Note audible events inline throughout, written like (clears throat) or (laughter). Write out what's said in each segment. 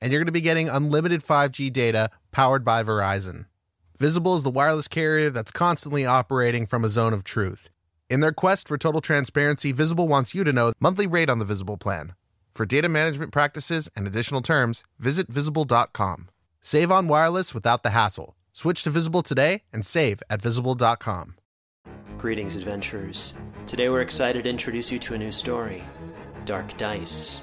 and you're going to be getting unlimited 5G data powered by Verizon. Visible is the wireless carrier that's constantly operating from a zone of truth. In their quest for total transparency, Visible wants you to know monthly rate on the Visible plan. For data management practices and additional terms, visit visible.com. Save on wireless without the hassle. Switch to Visible today and save at visible.com. Greetings, adventurers. Today we're excited to introduce you to a new story Dark Dice,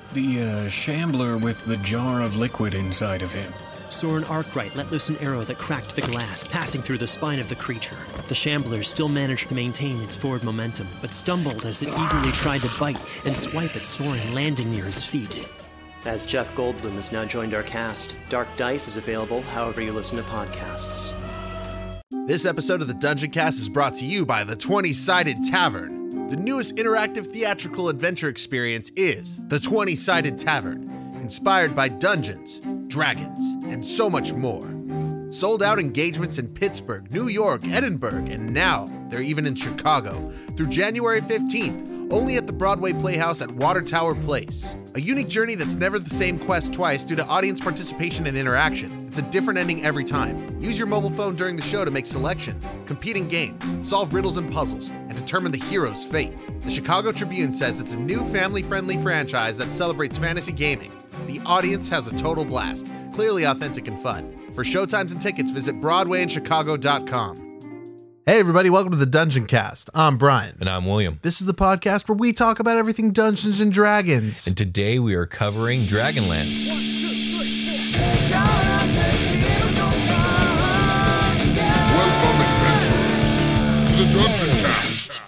The uh, shambler with the jar of liquid inside of him. Soren Arkwright let loose an arrow that cracked the glass, passing through the spine of the creature. The shambler still managed to maintain its forward momentum, but stumbled as it eagerly tried to bite and swipe at Soren, landing near his feet. As Jeff Goldblum has now joined our cast, Dark Dice is available however you listen to podcasts. This episode of the Dungeon Cast is brought to you by the 20 Sided Tavern. The newest interactive theatrical adventure experience is the 20 Sided Tavern, inspired by dungeons, dragons, and so much more. Sold out engagements in Pittsburgh, New York, Edinburgh, and now they're even in Chicago through January 15th, only at the Broadway Playhouse at Water Tower Place. A unique journey that's never the same quest twice due to audience participation and interaction. It's a different ending every time. Use your mobile phone during the show to make selections, compete in games, solve riddles and puzzles, and determine the hero's fate. The Chicago Tribune says it's a new family friendly franchise that celebrates fantasy gaming. The audience has a total blast, clearly authentic and fun. For showtimes and tickets, visit BroadwayandChicago.com. Hey, everybody, welcome to the Dungeon Cast. I'm Brian. And I'm William. This is the podcast where we talk about everything Dungeons and Dragons. And today we are covering Dragonlance. Welcome, adventurers, to the Dungeon Cast.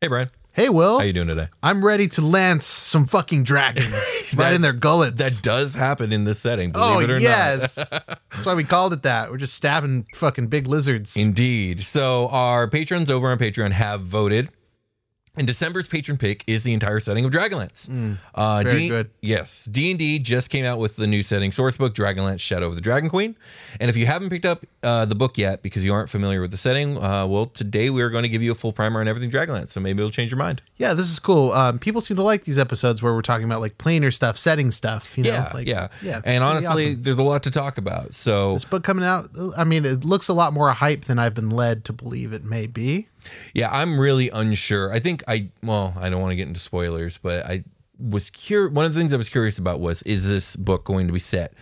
Hey, Brian. Hey, Will. How you doing today? I'm ready to lance some fucking dragons (laughs) right That- in their gullets. That does happen in this setting, believe oh, it or yes. (laughs) That's why we called it that. We're just stabbing fucking big lizards. Indeed. So our patrons over on Patreon have voted. And December's patron pick is the entire setting of Dragonlance. uh, Mm, very D- good. Yes, D and D just came out with the new setting sourcebook, Dragonlance: Shadow of the Dragon Queen. And if you haven't picked up uh, the book yet because you aren't familiar with the setting, uh, well, today we are going to give you a full primer on everything Dragonlance. So maybe it'll change your mind. yeah, this is cool. Um, people seem to like these episodes where we're talking about like planar stuff, setting stuff. You know, Yeah, like, yeah, yeah. And honestly, awesome. there's a lot to talk about. So this book coming out. I mean, it looks a lot more hype than I've been led to believe it may be. Yeah, I'm really unsure. I think I well, I don't want to get into spoilers, but I was curious. One of the things I was curious about was is this book going to be set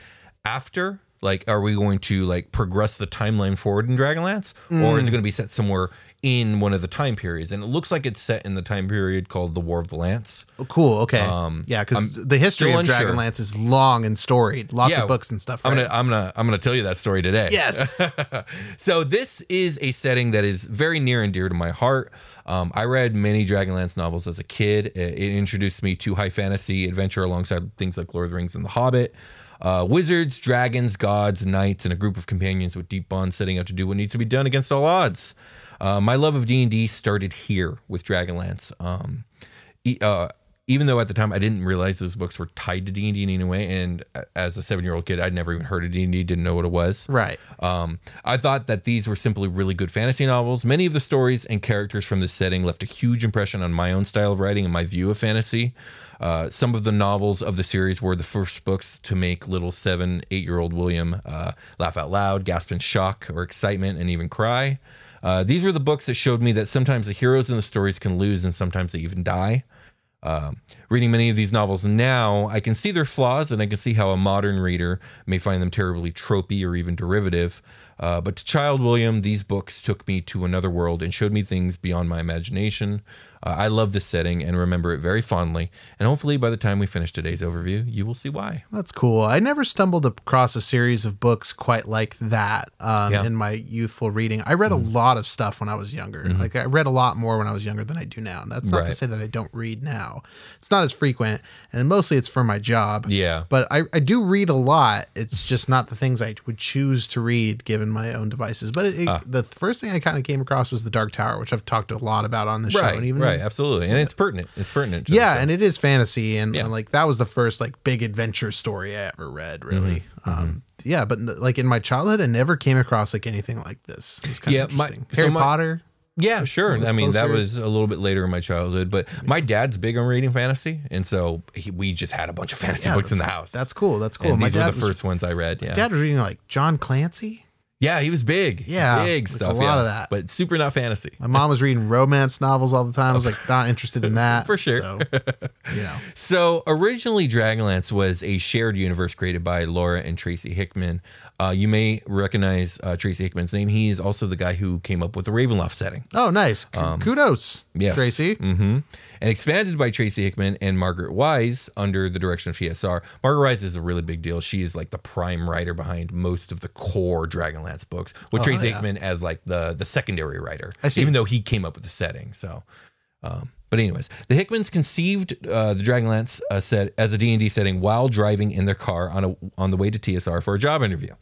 after? Like, are we going to like progress the timeline forward in Dragonlance, or is it going to be set somewhere in one of the time periods? And it looks like it's set in the time period called the War of the Lance. Oh, cool. Okay. Um, yeah, because the history of unsure. Dragonlance is long and storied. Lots Yeah, of books and stuff. I'm gonna I'm gonna I'm gonna tell you that story today. Yes. (laughs) so this is a setting that is very near and dear to my heart. Um, I read many Dragonlance novels as a kid. It, it introduced me to high fantasy adventure alongside things like Lord of the Rings and The Hobbit. Uh, wizards, dragons, gods, knights, and a group of companions with deep bonds setting out to do what needs to be done against all odds. Uh, my love of D and D started here with Dragonlance. Um, uh, even though at the time I didn't realize those books were tied to D and D in any way, and as a seven year old kid, I'd never even heard of D and D, didn't know what it was. right. Um, I thought that these were simply really good fantasy novels. Many of the stories and characters from this setting left a huge impression on my own style of writing and my view of fantasy. Uh, some of the novels of the series were the first books to make little seven, eight year old William uh, laugh out loud, gasp in shock or excitement, and even cry. Uh, these were the books that showed me that sometimes the heroes in the stories can lose and sometimes they even die. Um, Reading many of these novels now, I can see their flaws and I can see how a modern reader may find them terribly tropey or even derivative. Uh, but to Child William, these books took me to another world and showed me things beyond my imagination. Uh, I love this setting and remember it very fondly. And hopefully, by the time we finish today's overview, you will see why. That's cool. I never stumbled across a series of books quite like that um, Yeah. in my youthful reading. I read a lot of stuff when I was younger. Like I read a lot more when I was younger than I do now. And that's not to say that I don't read now. It's not as frequent, and mostly it's for my job. Yeah. But I, I do read a lot. It's just not the things I would choose to read given my own devices. But it, it, the first thing I kind of came across was the Dark Tower, which I've talked a lot about on the show. And even right, absolutely, and it's pertinent. It's pertinent. yeah, and it is fantasy, and, Yeah. and, like that was the first like big adventure story I ever read. Really, Mm-hmm, um, yeah. But like in my childhood, I never came across like anything like this. It was kind Yeah, of my- interesting. so Harry my- Potter. Yeah, sure. I mean, that was a little bit later in my childhood, but my dad's big on reading fantasy, and so he, we just had a bunch of fantasy Yeah, books in the house. That's cool. That's cool. And my these were the was, first ones I read. Yeah, Dad was reading like John Clancy. Yeah, he was big. Yeah, big like a stuff. lot yeah. of that. but super not fantasy. My mom was reading romance novels all the time. I was like not interested in that (laughs) For sure. So, you know, So originally, Dragonlance was a shared universe created by Laura and Tracy Hickman. Uh, you may recognize uh, Tracy Hickman's name. He is also the guy who came up with the Ravenloft setting. oh nice. K- Kudos, Um, Yes. Tracy. hmm And expanded by Tracy Hickman and Margaret Weis under the direction of TSR. Margaret Weis is a really big deal. She is like the prime writer behind most of the core Dragonlance books, with Tracy Oh, yeah. Hickman as like the the secondary writer. I see. Even though he came up with the setting. So, um, but anyways, the Hickmans conceived uh, the Dragonlance uh, set as a D and D setting while driving in their car on a on the way to TSR for a job interview.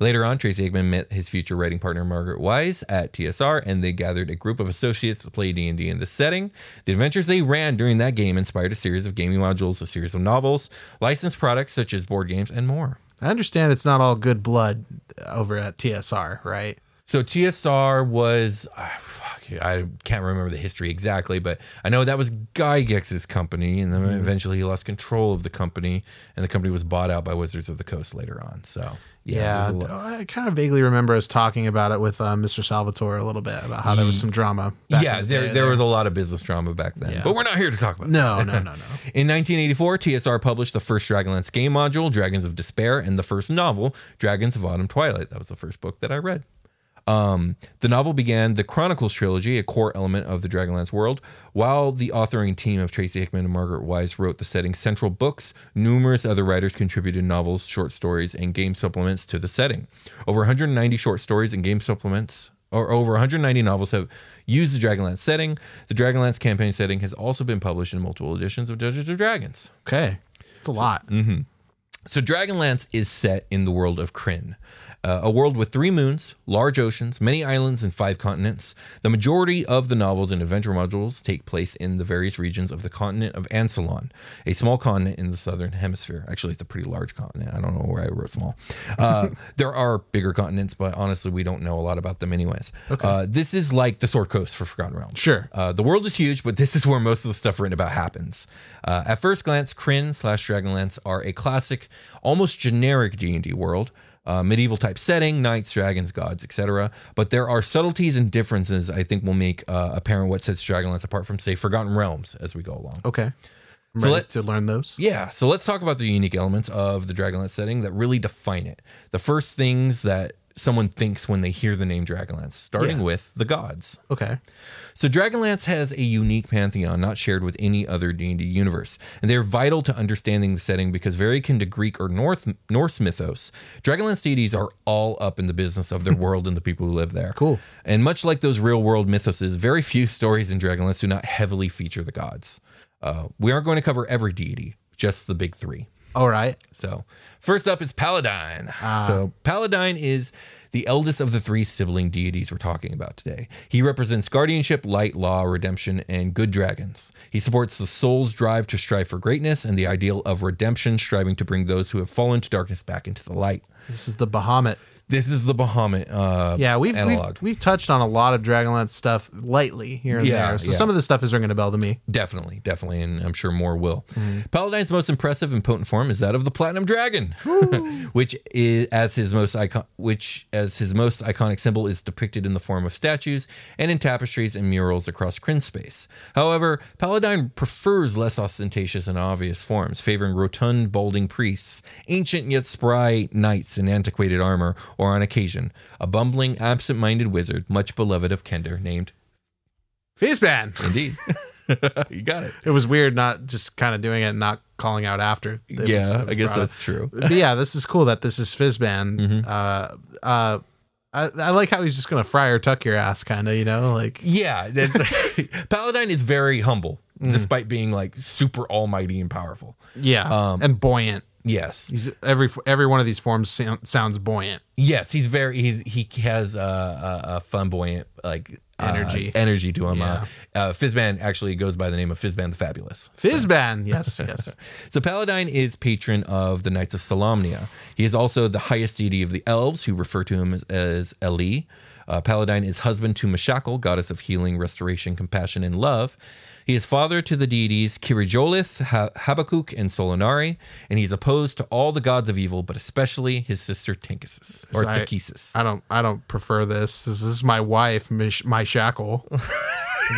Later on, Tracy Hickman met his future writing partner Margaret Weis at TSR, and they gathered a group of associates to play D and D in the setting. The adventures they ran during that game inspired a series of gaming modules, a series of novels, licensed products such as board games, and more. I understand it's not all good blood over at TSR, right? So TSR was, ah, fuck, I can't remember the history exactly, but I know that was Gygax's company, and then eventually he lost control of the company, and the company was bought out by Wizards of the Coast later on. So Yeah, there's a I kind of vaguely remember us talking about it with uh, Mr. Salvatore a little bit about how there was some drama. back yeah, the there day there was a lot of business drama back then, Yeah. but we're not here to talk about. that. no, no, no, (laughs) no. In 1984, TSR published the first Dragonlance game module, Dragons of Despair, and the first novel, Dragons of Autumn Twilight. That was the first book that I read. Um, the novel began the Chronicles trilogy, a core element of the Dragonlance world. While the authoring team of Tracy Hickman and Margaret Weis wrote the setting's central books, numerous other writers contributed novels, short stories, and game supplements to the setting. Over 190 short stories and game supplements, or over 190 novels, have used the Dragonlance setting. The Dragonlance campaign setting has also been published in multiple editions of Dungeons and Dragons. Okay, it's a lot. So Dragonlance is set in the world of Krynn, uh, a world with three moons, large oceans, many islands, and five continents. The majority of the novels and adventure modules take place in the various regions of the continent of Ansalon, a small continent in the southern hemisphere. Actually, it's a pretty large continent. I don't know where I wrote small. Uh, (laughs) there are bigger continents, but honestly, we don't know a lot about them anyways. Uh, this is like the Sword Coast for Forgotten Realms. Sure. Uh, the world is huge, but this is where most of the stuff written about happens. Uh, at first glance, Krynn slash Dragonlance are a classic, almost generic D and D world. Uh, medieval type setting, knights, dragons, gods, etc. But there are subtleties and differences I think will make uh, apparent what sets Dragonlance apart from, say, Forgotten Realms as we go along. Okay, I'm So ready let's- to learn those. Yeah, so let's talk about the unique elements of the Dragonlance setting that really define it. The first things that someone thinks when they hear the name Dragonlance, starting Yeah. with the gods. Okay, So Dragonlance has a unique pantheon not shared with any other D&D universe, and they're vital to understanding the setting because very akin to Greek or North Norse mythos, Dragonlance deities are all up in the business of their (laughs) world and the people who live there. Cool. And much like those real-world mythoses, very few stories in Dragonlance do not heavily feature the gods. Uh, we aren't going to cover every deity, just the big three. All right. So, first up is Paladine. Ah. So, Paladine is the eldest of the three sibling deities we're talking about today. He represents guardianship, light, law, redemption, and good dragons. He supports the soul's drive to strive for greatness and the ideal of redemption, striving to bring those who have fallen to darkness back into the light. This is the Bahamut This is the Bahamut uh, Yeah, we've, we've we've touched on a lot of Dragonlance stuff lightly here and Yeah, there. So yeah. some of this stuff is ringing a bell to me. Definitely, definitely, and I'm sure more will. Mm-hmm. Paladine's most impressive and potent form is that of the Platinum Dragon, (laughs) which is as his most icon, which as his most iconic symbol is depicted in the form of statues and in tapestries and murals across Krynn space. However, Paladine prefers less ostentatious and obvious forms, favoring rotund, balding priests, ancient yet spry knights in antiquated armor, or on occasion, a bumbling, absent-minded wizard, much beloved of Kender, named Fizban. (laughs) Indeed. (laughs) you got it. It was weird not just kind of doing it and not calling out after. it was- yeah, was I guess brought that's up. true. But yeah, this is cool that this is Fizban. Mm-hmm. Uh, uh, I, I like how he's just gonna fry or tuck your ass, kind of. You know, like Yeah, that's (laughs) Paladine is very humble, despite being like super almighty and powerful. yeah, Um, and buoyant. Yes, He's every every one of these forms sound, sounds buoyant. yes, he's very he's he has a, a, a flamboyant like uh, Energy. energy to him. Yeah. Uh, uh, Fizban actually goes by the name of Fizban the Fabulous. Fizban, yes, (laughs) yes. So Paladine is patron of the Knights of Solamnia. He is also the highest deity of the elves, who refer to him as, as Eli. Uh, Paladine is husband to Mishakal, goddess of healing, restoration, compassion, and love. He is father to the deities Kiri-Jolith, ha- Habbakuk, and Solinari, and he is opposed to all the gods of evil, but especially his sister Takhisis or I-. I don't I don't prefer this. This is my wife, Mish, my shackle.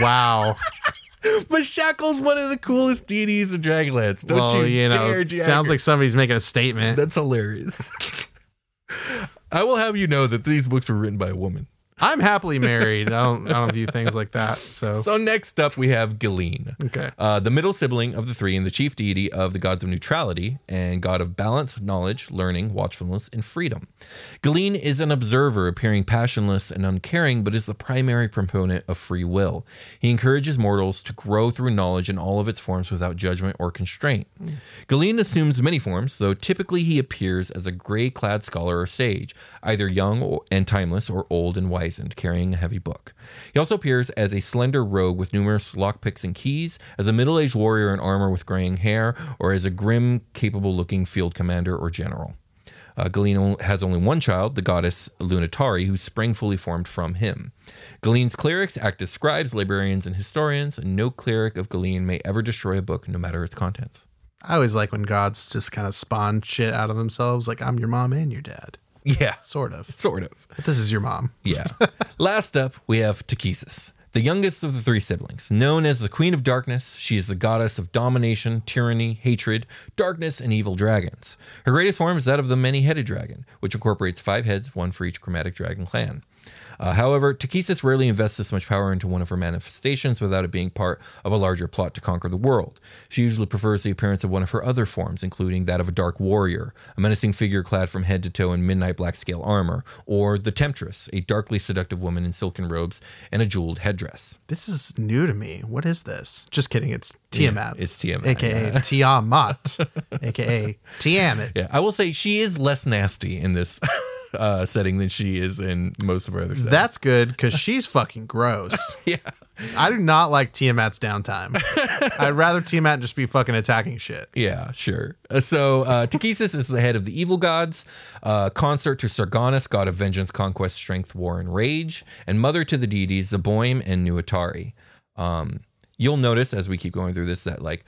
wow. (laughs) Mishakal's one of the coolest deities of Dragonlance. Don't well, you, you know, dare, sounds like somebody's making a statement. That's hilarious. (laughs) I will have you know that these books were written by a woman. I'm happily married. I don't I don't view things like that. So, So next up, we have Gilean, okay. uh, the middle sibling of the three and the chief deity of the gods of neutrality and god of balance, knowledge, learning, watchfulness, and freedom. Gilean is an observer, appearing passionless and uncaring, but is the primary proponent of free will. He encourages mortals to grow through knowledge in all of its forms without judgment or constraint. Gilean assumes many forms, though typically he appears as a gray-clad scholar or sage, either young and timeless or old and wizened, carrying a heavy book. He also appears as a slender rogue with numerous lockpicks and keys, as a middle-aged warrior in armor with graying hair, or as a grim, capable-looking field commander or general. Uh, Gilean has only one child, the goddess Lunitari, who sprang fully formed from him. Gilean's clerics act as scribes, librarians, and historians, and no cleric of Gilean may ever destroy a book, no matter its contents. I always like when gods just kind of spawn shit out of themselves. Like I'm your mom and your dad, Yeah, sort of. sort of. But this is your mom. Yeah. (laughs) Last up, we have Takhisis, the youngest of the three siblings. Known as the Queen of Darkness, she is the goddess of domination, tyranny, hatred, darkness, and evil dragons. Her greatest form is that of the many headed dragon, which incorporates five heads, one for each chromatic dragon clan. Uh, however, Takhisis rarely invests this much power into one of her manifestations without it being part of a larger plot to conquer the world. She usually prefers the appearance of one of her other forms, including that of a dark warrior, a menacing figure clad from head to toe in midnight black scale armor, or the Temptress, a darkly seductive woman in silken robes and a jeweled headdress. This is new to me. What is this? Just kidding. It's Tiamat. it's Tiamat, aka (laughs) Tiamat, aka Tiamat. Yeah, I will say she is less nasty in this uh, setting than she is in most of her other settings. That's good because she's fucking gross. (laughs) yeah. I do not like Tiamat's downtime. (laughs) I'd rather Tiamat just be fucking attacking shit. Yeah, sure. Uh, so uh, Takhisis is the head of the evil gods, uh, consort to Sargonnas, god of vengeance, conquest, strength, war, and rage, and mother to the deities Zeboim and Nuitari. Um, you'll notice as we keep going through this that like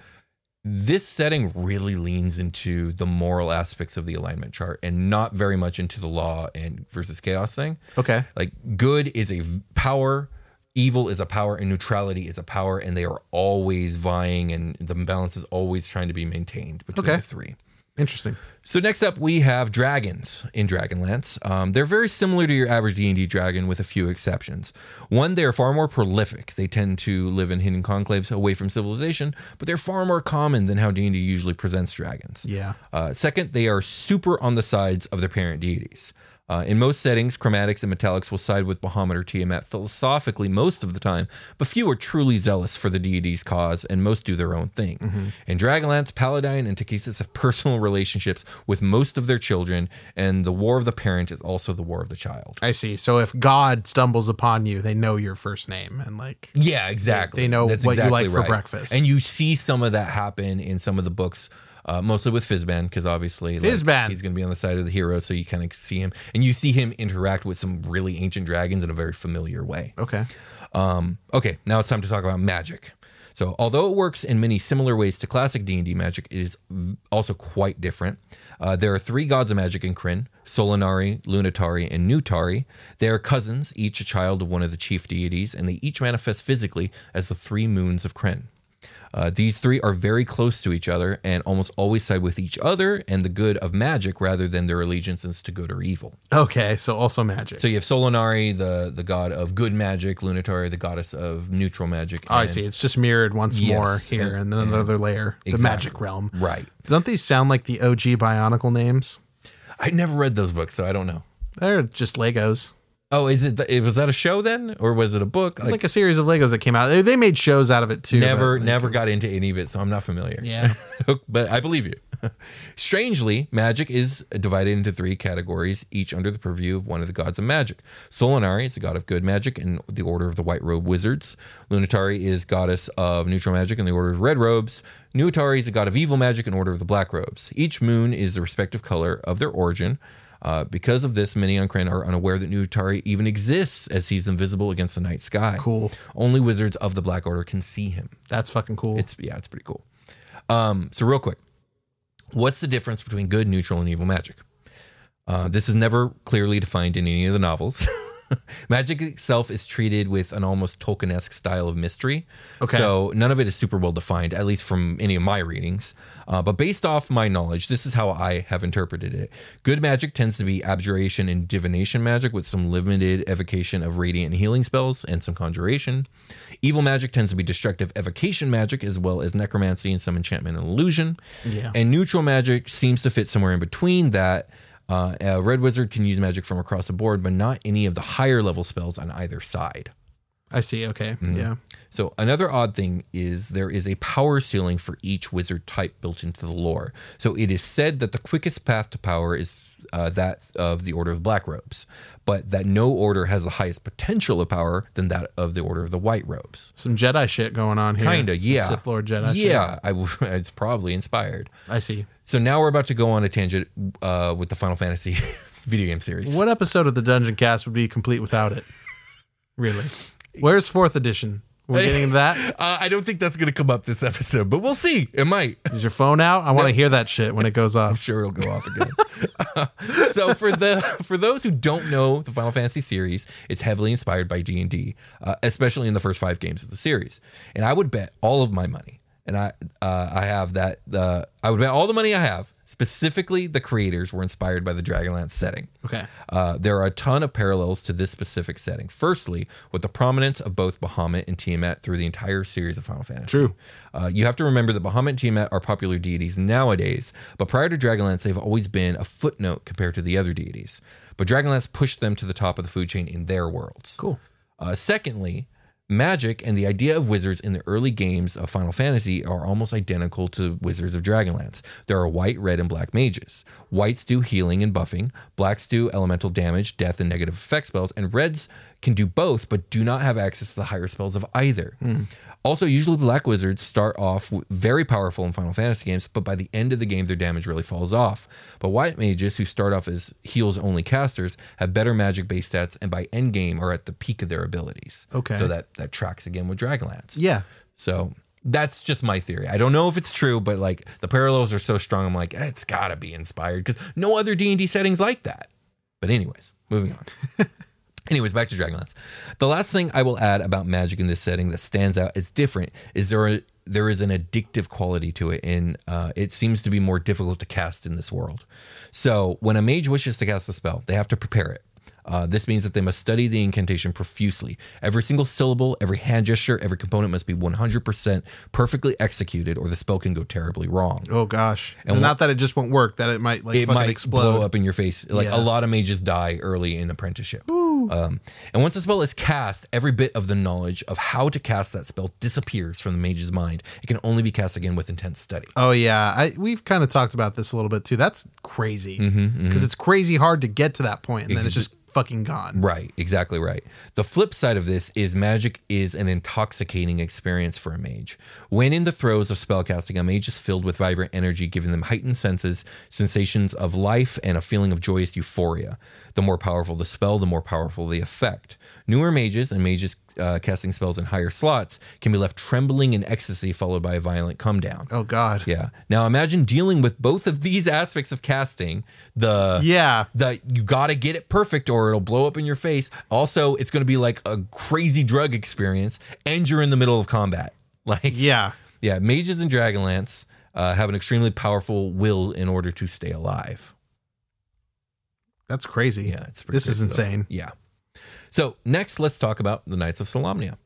this setting really leans into the moral aspects of the alignment chart and not very much into the law and versus chaos thing. Okay. Like good is a power, evil is a power, and neutrality is a power, and they are always vying, and the balance is always trying to be maintained between Okay. the three. Interesting. So next up, we have dragons in Dragonlance. Um, they're very similar to your average D and D dragon, with a few exceptions. One, they are far more prolific. They tend to live in hidden conclaves away from civilization, but they're far more common than how D and D usually presents dragons. Yeah. Uh, second, they are super on the sides of their parent deities. Uh, in most settings, chromatics and metallics will side with Bahamut or Tiamat philosophically most of the time, but few are truly zealous for the deity's cause, and most do their own thing. In Dragonlance, Paladine and Takhisis have personal relationships with most of their children, and the war of the parent is also the war of the child. I see. So if God stumbles upon you, they know your first name and like Yeah, exactly. They know what you like for breakfast. And you see some of that happen in some of the books Uh, mostly with Fizban, because obviously like, Fizban. he's going to be on the side of the hero, so you kind of see him, and you see him interact with some really ancient dragons in a very familiar way. Okay. Um, okay, now it's time to talk about magic. So, although it works in many similar ways to classic D and D magic, it is also quite different. Uh, there are three gods of magic in Krynn: Solinari, Lunitari, and Nuitari. They are cousins, each a child of one of the chief deities, and they each manifest physically as the three moons of Krynn. Uh, these three are very close to each other and almost always side with each other and the good of magic rather than their allegiances to good or evil. Okay. So also magic. So you have Solinari, the the god of good magic, Lunitari, the goddess of neutral magic. Oh, I see. It's just mirrored once more here and- and then another layer, the magic realm. Right. Don't these sound like the OG Bionicle names? I never read those books, so I don't know. They're just Legos. Oh, is it? The, was that a show then, or was it a book? It's like, a series of Legos that came out. They, they made shows out of it too. never, never got into any of it, so I'm not familiar. Yeah. (laughs) but I believe you. (laughs) Strangely, magic is divided into three categories, each under the purview of one of the gods of magic. Solinari is the god of good magic in the order of the white robe wizards. Lunitari is goddess of neutral magic in the order of red robes. Nuitari is the god of evil magic in order of the black robes. Each moon is the respective color of their origin. Uh, because of this, many on Krynn are unaware that Nuitari even exists, as he's invisible against the night sky. Cool. Only wizards of the Black Order can see him. That's fucking cool. It's yeah, it's pretty cool. Um, so real quick, what's the difference between good, neutral, and evil magic? Uh, this is never clearly defined in any of the novels. (laughs) (laughs) magic itself is treated with an almost Tolkien-esque style of mystery. Okay. So none of it is super well defined, at least from any of my readings. Uh, but based off my knowledge, this is how I have interpreted it. Good magic tends to be abjuration and divination magic with some limited evocation of radiant healing spells and some conjuration. Evil magic tends to be destructive evocation magic as well as necromancy and some enchantment and illusion. Yeah. And neutral magic seems to fit somewhere in between that. Uh, a red wizard can use magic from across the board, but not any of the higher level spells on either side. I see. Okay. Mm-hmm. Yeah. So another odd thing is there is a power ceiling for each wizard type built into the lore. So it is said that the quickest path to power is uh, that of the Order of Black Robes, but that no order has the highest potential of power than that of the Order of the White Robes. Some Jedi shit going on here. Kinda, Some yeah. Sith Lord Jedi shit. Yeah, I w- (laughs) it's probably inspired. I see. So now we're about to go on a tangent uh, with the Final Fantasy (laughs) video game series. What episode of the Dungeon Cast would be complete without it? Really? Where's fourth edition? We're (laughs) getting into that. Uh, I don't think that's going to come up this episode, but we'll see. It might. Is your phone out? I want to hear that shit when it goes off. (laughs) I'm sure it'll go off again. (laughs) so for the for those who don't know the Final Fantasy series, it's heavily inspired by D and D, uh, especially in the first five games of the series. And I would bet all of my money, and I uh, I have that uh, I would bet all the money I have. Specifically, the creators were inspired by the Dragonlance setting. Okay. Uh, there are a ton of parallels to this specific setting. Firstly, with the prominence of both Bahamut and Tiamat through the entire series of Final Fantasy. True. Uh, you have to remember that Bahamut and Tiamat are popular deities nowadays, but prior to Dragonlance, they've always been a footnote compared to the other deities. But Dragonlance pushed them to the top of the food chain in their worlds. Cool. Uh, secondly, magic and the idea of wizards in the early games of Final Fantasy are almost identical to Wizards of Dragonlance. There are white, red, and black mages. Whites do healing and buffing, blacks do elemental damage, death, and negative effect spells, and reds can do both but do not have access to the higher spells of either. Hmm. Also, usually black wizards start off very powerful in Final Fantasy games, but by the end of the game, their damage really falls off. But white mages, who start off as heals only casters, have better magic base stats and by end game are at the peak of their abilities. Okay. So that, that tracks again with Dragonlance. Yeah. So that's just my theory. I don't know if it's true, but like the parallels are so strong, I'm like, it's got to be inspired because no other D&D settings like that. But anyways, moving on. (laughs) Anyways, back to Dragonlance. The last thing I will add about magic in this setting that stands out as different is there a, there is an addictive quality to it, and uh, it seems to be more difficult to cast in this world. So when a mage wishes to cast a spell, they have to prepare it. Uh, this means that they must study the incantation profusely. Every single syllable, every hand gesture, every component must be 100% perfectly executed, or the spell can go terribly wrong Oh gosh. And And, not that it just won't work. That it might like it fucking might explode. blow up in your face. Like Yeah. a lot of mages die early in apprenticeship. Um, and once a spell is cast, every bit of the knowledge of how to cast that spell disappears from the mage's mind. It can only be cast again with intense study. Oh yeah, I we've kind of talked about this a little bit too. That's crazy because Mm-hmm, it's crazy hard to get to that point, and then it's just fucking gone. Right, exactly right. The flip side of this is magic is an intoxicating experience for a mage. When in the throes of spellcasting, a mage is filled with vibrant energy, giving them heightened senses, sensations of life, and a feeling of joyous euphoria. The more powerful the spell, the more powerful the effect. Newer mages and mages uh, casting spells in higher slots can be left trembling in ecstasy, followed by a violent come down. Oh God. Yeah. Now imagine dealing with both of these aspects of casting. The Yeah. the you got to get it perfect or it'll blow up in your face. Also, it's going to be like a crazy drug experience, and you're in the middle of combat. (laughs) Like Yeah. yeah, mages and dragonlance uh, have an extremely powerful will in order to stay alive. That's crazy. Yeah, it's pretty this is stuff. insane. Yeah. So next, let's talk about the Knights of Solamnia,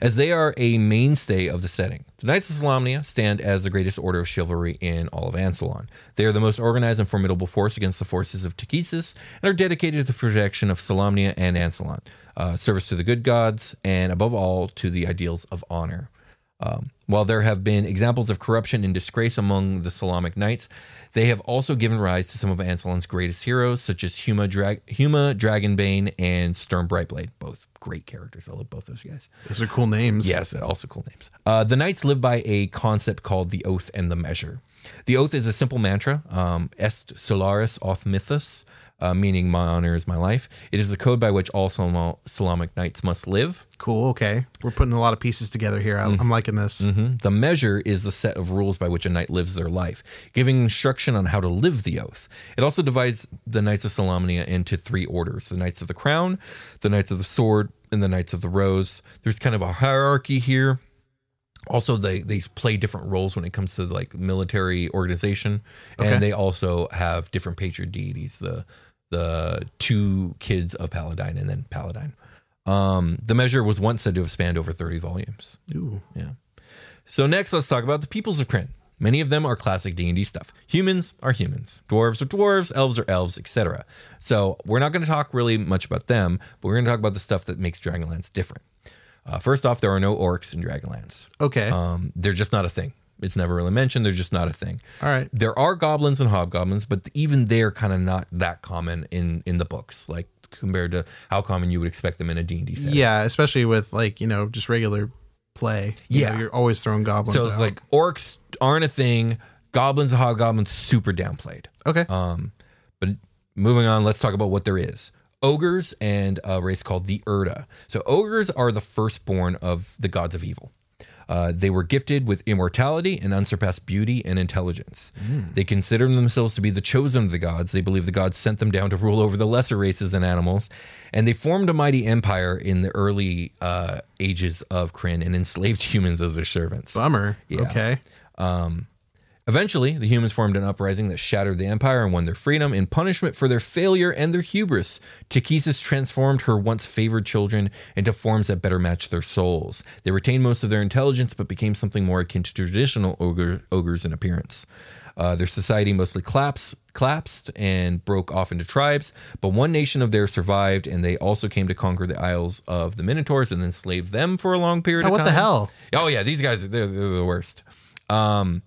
as they are a mainstay of the setting. The Knights of Solamnia stand as the greatest order of chivalry in all of Ansalon. They are the most organized and formidable force against the forces of Takhisis and are dedicated to the protection of Solamnia and Ansalon, uh, service to the good gods, and above all, to the ideals of honor. Um, while there have been examples of corruption and disgrace among the Solamnic Knights, they have also given rise to some of Ansalon's greatest heroes, such as Huma, Dra- Huma Dragonbane and Sturm Brightblade. Both great characters. I love both those guys. Those are cool names. Yes, also cool names. Uh, the Knights live by a concept called the Oath and the Measure. The Oath is a simple mantra, um, Est Solaris Auth Mythos, uh, meaning my honor is my life. It is the code by which all Salam- Solamnic Knights must live. Cool. Okay. We're putting a lot of pieces together here. I, I'm liking this. Mhm. The measure is the set of rules by which a knight lives their life, giving instruction on how to live the oath. It also divides the Knights of Solamnia into three orders the Knights of the Crown, the Knights of the Sword, and the Knights of the Rose. There's kind of a hierarchy here. Also, they, they play different roles when it comes to like military organization, Okay. and they also have different patron deities. The the two kids of Paladine and then Paladine. Um, the measure was once said to have spanned over 30 volumes. Ooh. Yeah. So next, let's talk about the peoples of Krynn. Many of them are classic D&D stuff. Humans are humans. Dwarves are dwarves. Elves are elves, etc. So we're not going to talk really much about them, but we're going to talk about the stuff that makes Dragonlance different. Uh, first off, there are no orcs in Dragonlance. Okay. Um, they're just not a thing. It's never really mentioned. They're just not a thing. All right. There are goblins and hobgoblins, but even they're kind of not that common in in the books, like compared to how common you would expect them in a D&D setting. Yeah, especially with like you know just regular play. You Yeah. know, you're always throwing goblins. So it's out. like orcs aren't a thing. Goblins and hobgoblins super downplayed. okay. Um, but moving on, let's talk about what there is. Ogres and a race called the Irda. So ogres are the firstborn of the gods of evil. Uh, they were gifted with immortality and unsurpassed beauty and intelligence. They consider themselves to be the chosen of the gods. They believe the gods sent them down to rule over the lesser races and animals. And they formed a mighty empire in the early uh, ages of Krynn and enslaved (laughs) humans as their servants. Bummer. yeah. Okay. Eventually, the humans formed an uprising that shattered the empire and won their freedom. In punishment for their failure and their hubris, Takhisis transformed her once favored children into forms that better matched their souls. They retained most of their intelligence, but became something more akin to traditional ogre, ogres in appearance. Uh, their society mostly collapsed, collapsed and broke off into tribes, but one nation of theirs survived, and they also came to conquer the Isles of the Minotaurs and enslaved them for a long period Oh, of what time. the hell? Oh yeah, these guys are they're, they're the worst. Um,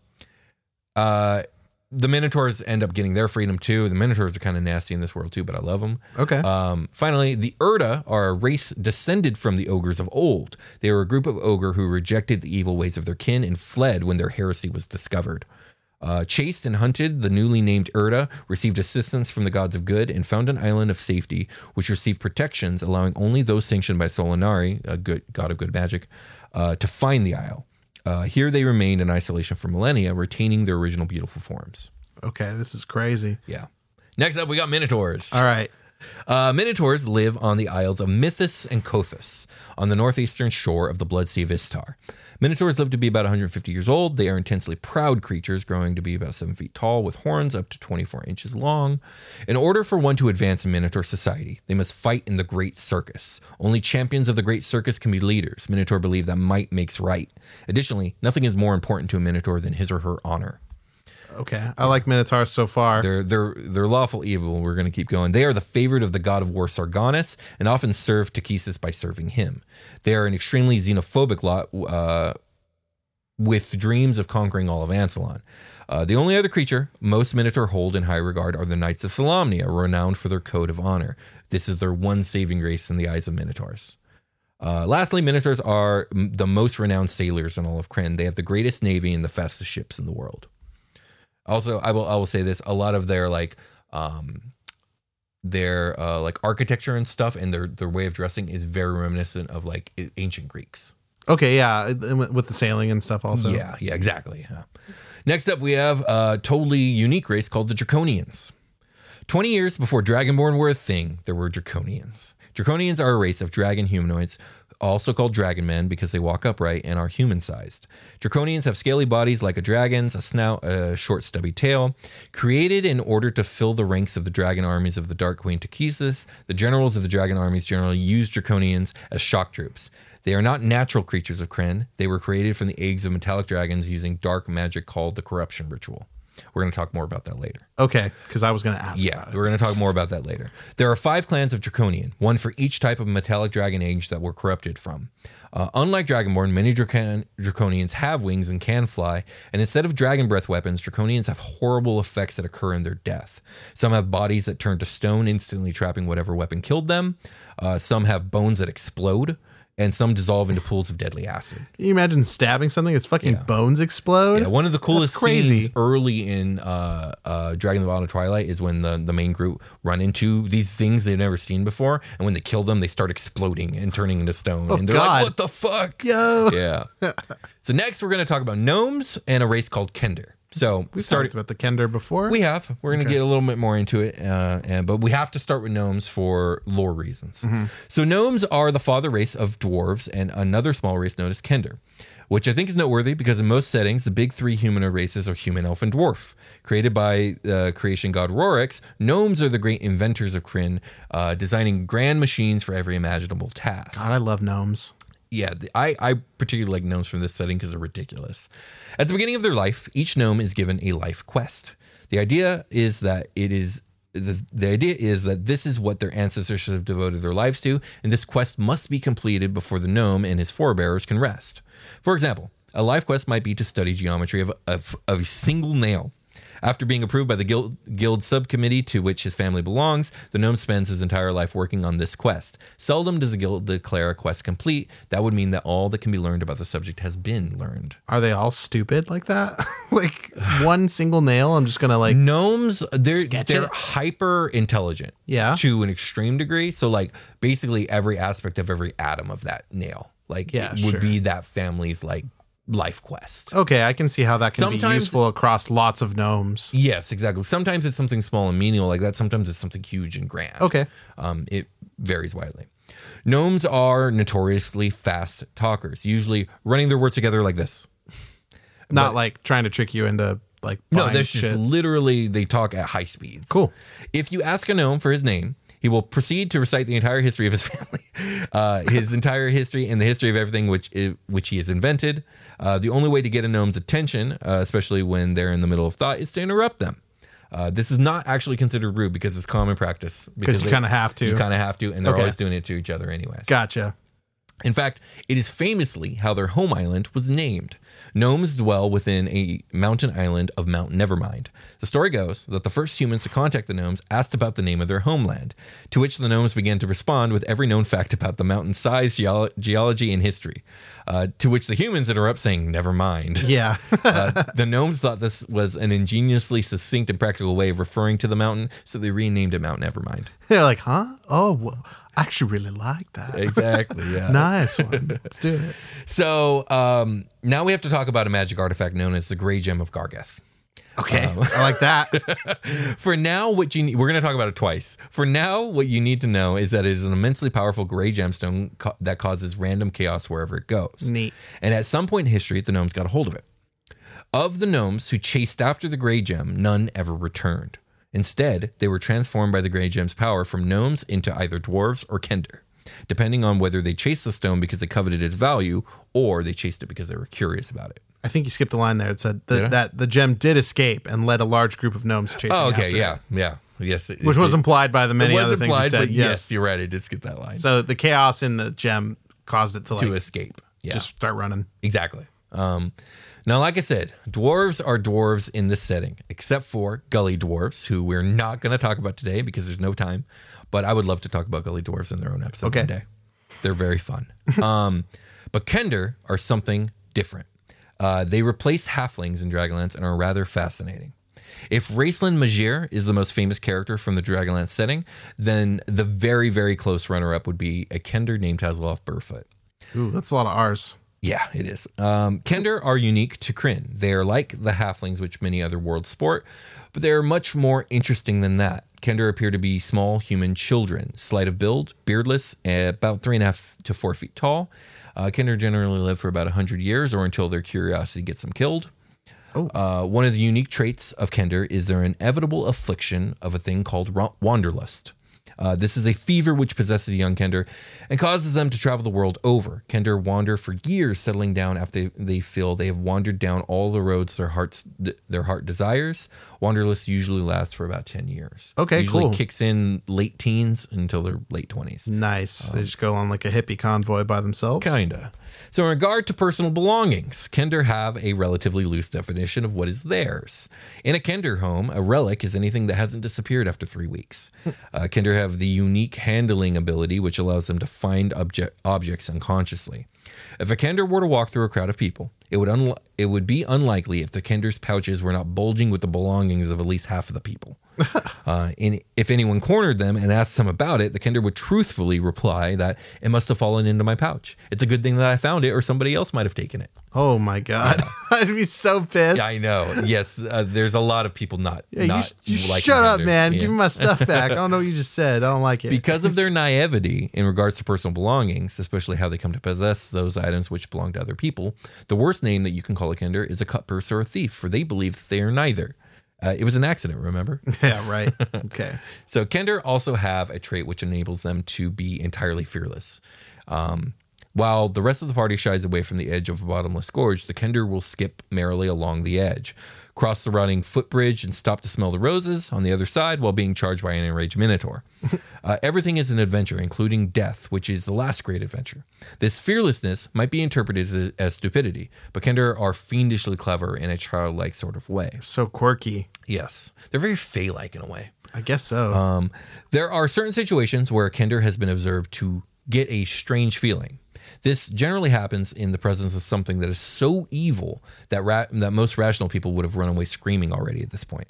uh, the Minotaurs end up getting their freedom too. The Minotaurs are kind of nasty in this world too, but I love them. Okay. Um, finally, the Irda are a race descended from the ogres of old. They were a group of ogre who rejected the evil ways of their kin and fled when their heresy was discovered. Uh, chased and hunted, the newly named Irda received assistance from the gods of good and found an island of safety, which received protections, allowing only those sanctioned by Solinari, a good god of good magic, uh, to find the isle. Uh, here they remained in isolation for millennia, retaining their original beautiful forms. okay. This is crazy. Yeah. Next up, we got Minotaurs. All right. Uh, Minotaurs live on the Isles of Mithas and Kothas on the northeastern shore of the Blood Sea of Istar. Minotaurs live to be about 150 years old. They are intensely proud creatures, growing to be about 7 feet tall, with horns up to 24 inches long. In order for one to advance in Minotaur society, they must fight in the Great Circus. Only champions of the Great Circus can be leaders. Minotaur believe that might makes right. Additionally, nothing is more important to a Minotaur than his or her honor. Okay. I like Minotaurs so far. They're they're they're lawful evil. We're going to keep going. They are the favorite of the god of war Sargonnas and often serve Takhisis by serving him. They are an extremely xenophobic lot uh, with dreams of conquering all of Ansalon. Uh, the only other creature most Minotaur hold in high regard are the Knights of Solamnia, renowned for their code of honor. This is their one saving grace in the eyes of Minotaurs. Uh, lastly, Minotaurs are m- the most renowned sailors in all of Krynn. They have the greatest navy and the fastest ships in the world. Also, I will I will say this: a lot of their like um, their uh, like architecture and stuff, and their their way of dressing is very reminiscent of like ancient Greeks. Okay, yeah, with the sailing and stuff also. Yeah, yeah, exactly. yeah. Next up, we have a totally unique race called the Draconians. 20 years before Dragonborn were a thing, there were Draconians. Draconians are a race of dragon humanoids, also called dragon men because they walk upright and are human sized. Draconians have scaly bodies like a dragon's, a snout, a short stubby tail. Created in order to fill the ranks of the dragon armies of the Dark Queen Takhisis, the generals of the dragon armies generally use Draconians as shock troops. They are not natural creatures of Krynn. They were created from the eggs of metallic dragons using dark magic called the Corruption Ritual. We're going to talk more about that later. Okay, because I was going to ask. Yeah, about it. we're going to talk more about that later. There are five clans of Draconian, one for each type of metallic dragon age that were corrupted from. Uh, unlike Dragonborn, many Dracon- Draconians have wings and can fly, and instead of dragon breath weapons, Draconians have horrible effects that occur in their death. Some have bodies that turn to stone, instantly trapping whatever weapon killed them. Uh, some have bones that explode, and some dissolve into pools of deadly acid. Can you imagine stabbing something? Its fucking bones explode. Yeah, one of the coolest crazy. scenes early in uh, uh, Dragon the Wild and Twilight is when the, the main group run into these things they've never seen before, and when they kill them, they start exploding and turning into stone, and they're Oh, God. like, "What the fuck?" Yo, Yeah. (laughs) so next, we're going to talk about gnomes and a race called Kender. So we started. talked about the Kender before. We have. We're going to get a little bit more into it, uh, and, but we have to start with gnomes for lore reasons. Mm-hmm. So gnomes are the father race of dwarves and another small race known as Kender, which I think is noteworthy because in most settings, the big three humanoid races are human, elf, and dwarf. Created by uh, creation god Reorx, gnomes are the great inventors of Krynn, uh, designing grand machines for every imaginable task God, I love gnomes. Yeah, I, I particularly like gnomes from this setting because they're ridiculous. At the beginning of their life, each gnome is given a life quest. The idea is that it is the, the idea is that this is what their ancestors should have devoted their lives to, and this quest must be completed before the gnome and his forebearers can rest. For example, a life quest might be to study geometry of, of, of a single nail. After being approved by the guild, guild subcommittee to which his family belongs, the gnome spends his entire life working on this quest. Seldom does a guild declare a quest complete. That would mean that all that can be learned about the subject has been learned. Are they all stupid like that? (laughs) like one single nail? I'm just gonna like. Gnomes, they're they're it? hyper intelligent, Yeah. to an extreme degree. So like basically every aspect of every atom of that nail, like Yeah, it would sure. be that family's like life quest. Okay, I can see how that can be useful across lots of gnomes. Yes, exactly. Sometimes it's something small and menial like that. Sometimes it's something huge and grand. Okay. Um, it varies widely. Gnomes are notoriously fast talkers, usually running their words together like this. (laughs) Not like trying to trick you into like. No, that's just literally they talk at high speeds. Cool. If you ask a gnome for his name, he will proceed to recite the entire history of his (laughs) family, uh, his entire history, and the history of everything which which he has invented. Uh, the only way to get a gnome's attention, uh, especially when they're in the middle of thought, is to interrupt them. Uh, this is not actually considered rude because it's common practice. Because you kinda have to. You kind of have to, and they're Okay. always doing it to each other anyways. Gotcha. In fact, it is famously how their home island was named. Gnomes dwell within a mountain island of Mount Nevermind. The story goes that the first humans to contact the gnomes asked about the name of their homeland, to which the gnomes began to respond with every known fact about the mountain's size, geolo- geology, and history. Uh, to which the humans interrupt, saying, Never mind. (laughs) Yeah. (laughs) Uh, the gnomes thought this was an ingeniously succinct and practical way of referring to the mountain, so they renamed it Mount Nevermind. They're like, huh? Oh, well, I actually really like that. Exactly, (laughs) yeah. nice one. Let's do it. (laughs) So um, now we have to talk about a magic artifact known as the Grey Gem of Gargath. Okay, I like that. (laughs) For now, what you need, we're going to talk about it twice. For now, what you need to know is that it is an immensely powerful gray gemstone that causes random chaos wherever it goes. Neat. And at some point in history, the gnomes got a hold of it. Of the gnomes who chased after the gray gem, none ever returned. Instead, they were transformed by the gray gem's power from gnomes into either dwarves or kender, depending on whether they chased the stone because they coveted its value or they chased it because they were curious about it. I think you skipped a line there. It said Did that, that the gem did escape and led a large group of gnomes chasing. Oh, okay, yeah, it, yeah, yes. it- which it was implied by the many other things you said. but yes. yes, you're right. I did skip that line. So the chaos in the gem caused it to like to escape. Yeah, just start running. exactly. Um, Now, like I said, dwarves are dwarves in this setting, except for gully dwarves, who we're not going to talk about today because there's no time. But I would love to talk about gully dwarves in their own episode Okay. one day. They're very fun. (laughs) um, but Kender are something different. Uh, they replace halflings in Dragonlance and are rather fascinating. If Raistlin Majere is the most famous character from the Dragonlance setting, then the very, very close runner up would be a Kender named Tasslehoff Burrfoot. Ooh, that's a lot of R's. Yeah, it is. Um, Kender are unique to Krynn. They are like the halflings, which many other worlds sport, but they are much more interesting than that. Kender appear to be small human children, slight of build, beardless, eh, about three and a half to four feet tall. Uh, Kender generally live for about 100 years or until their curiosity gets them killed. Uh, one of the unique traits of Kender is their inevitable affliction of a thing called wanderlust. Uh, this is a fever which possesses young Kender and causes them to travel the world over. Kender wander for years, settling down after they, they feel they have wandered down all the roads their hearts their heart desires. Wanderlust usually lasts for about ten years. Okay, usually cool. Kicks in late teens until their late twenties. Nice. they just go on like a hippie convoy by themselves. Kinda. So, in regard to personal belongings, Kender have a relatively loose definition of what is theirs. In a Kender home, a relic is anything that hasn't disappeared after three weeks. Uh, Kender have the unique handling ability, which allows them to find object, objects unconsciously. If a Kender were to walk through a crowd of people, it would it would be unlikely if the Kender's pouches were not bulging with the belongings of at least half of the people. (laughs) Uh, and if anyone cornered them and asked them about it, the Kender would truthfully reply that it must have fallen into my pouch. It's a good thing that I found it, or somebody else might have taken it. Oh my god, (laughs) I'd be so pissed. Yeah, I know. Yes, uh, there's a lot of people not Yeah, you, not sh- you shut up, man. Yeah. Give me my stuff (laughs) back. I don't know what you just said. I don't like it. because of their naivety in regards to personal belongings, especially how they come to possess those items which belong to other people, the worst name that you can call a Kender is a cut purse or a thief, for they believe that they are neither. Uh, it was an accident, remember? (laughs) yeah, right. Okay. (laughs) So Kender also have a trait which enables them to be entirely fearless. Um, while the rest of the party shies away from the edge of a bottomless gorge, the Kender will skip merrily along the edge, cross the rotting footbridge, and stop to smell the roses on the other side while being charged by an enraged minotaur. (laughs) Uh, everything is an adventure, including death, which is the last great adventure. This fearlessness might be interpreted as, as stupidity, but Kender are fiendishly clever in a childlike sort of way. So quirky. Yes, they're very fey-like in a way. I guess so. Um, there are certain situations where a Kender has been observed to get a strange feeling. This generally happens in the presence of something that is so evil that ra- that most rational people would have run away screaming already at this point.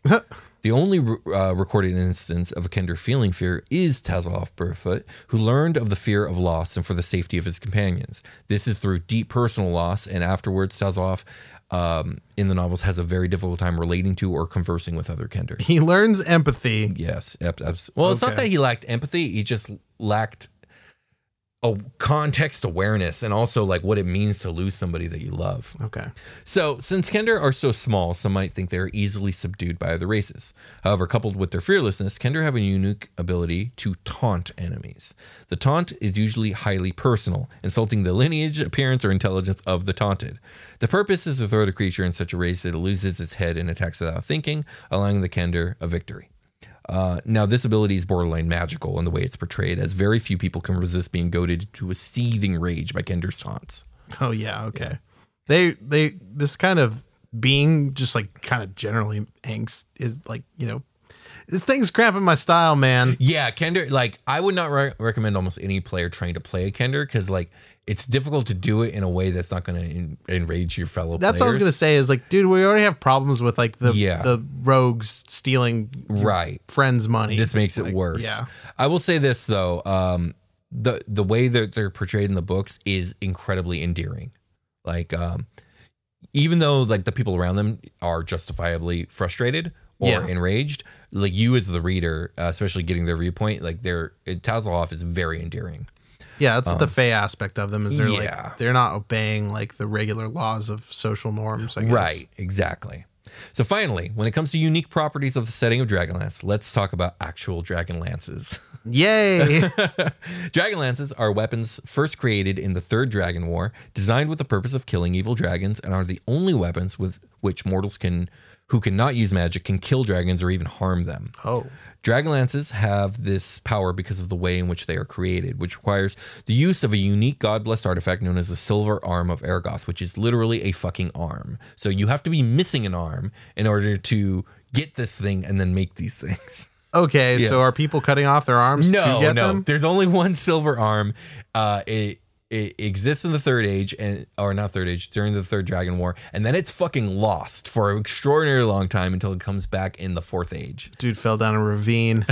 the only uh, recorded instance of a Kender feeling fear is Tasslehoff Burrfoot, who learned of the fear of loss and for the safety of his companions. This is through deep personal loss, and afterwards, Tasslehoff um, in the novels has a very difficult time relating to or conversing with other Kender. he learns empathy. Yes. Ep- eps- well, it's not that he lacked empathy. He just lacked a context awareness and also like what it means to lose somebody that you love. Okay. So, since Kender are so small, some might think they are easily subdued by other races. However, coupled with their fearlessness, Kender have a unique ability to taunt enemies. The taunt is usually highly personal, insulting the lineage, appearance, or intelligence of the taunted. The purpose is to throw the creature in such a rage that it loses its head and attacks without thinking, allowing the Kender a victory. Uh, now, this ability is borderline magical in the way it's portrayed, as very few people can resist being goaded to a seething rage by Kender's taunts. Oh yeah. Okay. They they this kind of being just like kind of generally angst is like you know this thing's cramping my style, man. Yeah, Kender. Like, I would not re- recommend almost any player trying to play a Kender because, like, it's difficult to do it in a way that's not going to en- enrage your fellow. Players. That's what I was gonna say. Is like, dude, we already have problems with like the Yeah. the rogues stealing Right. friends' money. This makes it worse. Yeah. I will say this though. Um, the the way that they're portrayed in the books is incredibly endearing. Like, um, even though like the people around them are justifiably frustrated or Yeah. enraged, like you as the reader, uh, especially getting their viewpoint, like they're Tasslehoff is very endearing. Yeah, that's the Fey aspect of them. Is they're Um, yeah. like they're not obeying like the regular laws of social norms. I guess. Right, exactly. So finally, when it comes to unique properties of the setting of Dragonlance, let's talk about actual Dragonlances. (laughs) Yay! (laughs) Dragonlances are weapons first created in the Third Dragon War, designed with the purpose of killing evil dragons, and are the only weapons with which mortals can who cannot use magic can kill dragons or even harm them. Oh. Dragonlances have this power because of the way in which they are created, which requires the use of a unique god blessed artifact known as the Silver Arm of Ergoth, which is literally a fucking arm. So you have to be missing an arm in order to get this thing and then make these things. (laughs) Okay, so are people cutting off their arms to No, no. them? There's only one silver arm. Uh, it it exists in the third age and or not third age during the third dragon war and then it's fucking lost for an extraordinarily long time until it comes back in the fourth age Dude fell down a ravine.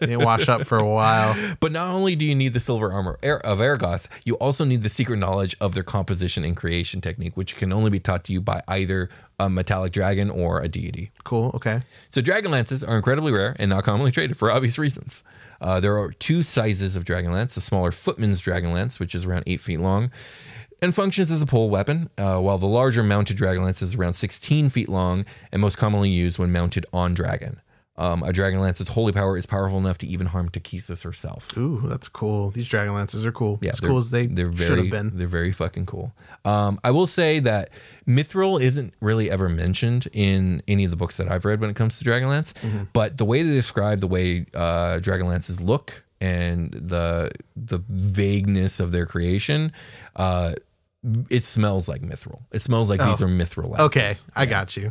Didn't wash up for a while. (laughs) but not only do you need the silver arm of Ergoth, you also need the secret knowledge of their composition and creation technique, which can only be taught to you by either a metallic dragon or a deity. Cool. Okay. So dragon lances are incredibly rare and not commonly traded for obvious reasons. Uh, there are two sizes of dragon lance: the smaller footman's dragon lance, which is around eight feet long, and functions as a pole weapon, uh, while the larger mounted dragon lance is around 16 feet long and most commonly used when mounted on dragon. Um, a dragon lance's holy power is powerful enough to even harm Takhisis herself. Ooh, that's cool. These dragon lances are cool. Yeah, as cool as they they're very, should have been. They're very fucking cool. Um, I will say that Mithril isn't really ever mentioned in any of the books that I've read when it comes to Dragonlance, Mm-hmm. but the way they describe the way uh, Dragonlances look and the the vagueness of their creation, uh, it smells like Mithril. It smells like these are Mithril lances. Oh. Okay, I got you.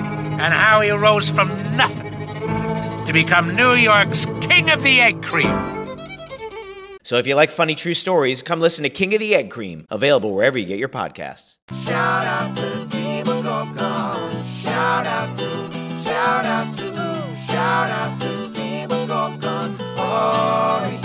and how he rose from nothing to become New York's King of the Egg Cream. So if you like funny true stories, come listen to King of the Egg Cream, available wherever you get your podcasts. Shout out to the team of Gorgon. Shout out to, shout out to, shout out to the team of Gorgon. Oh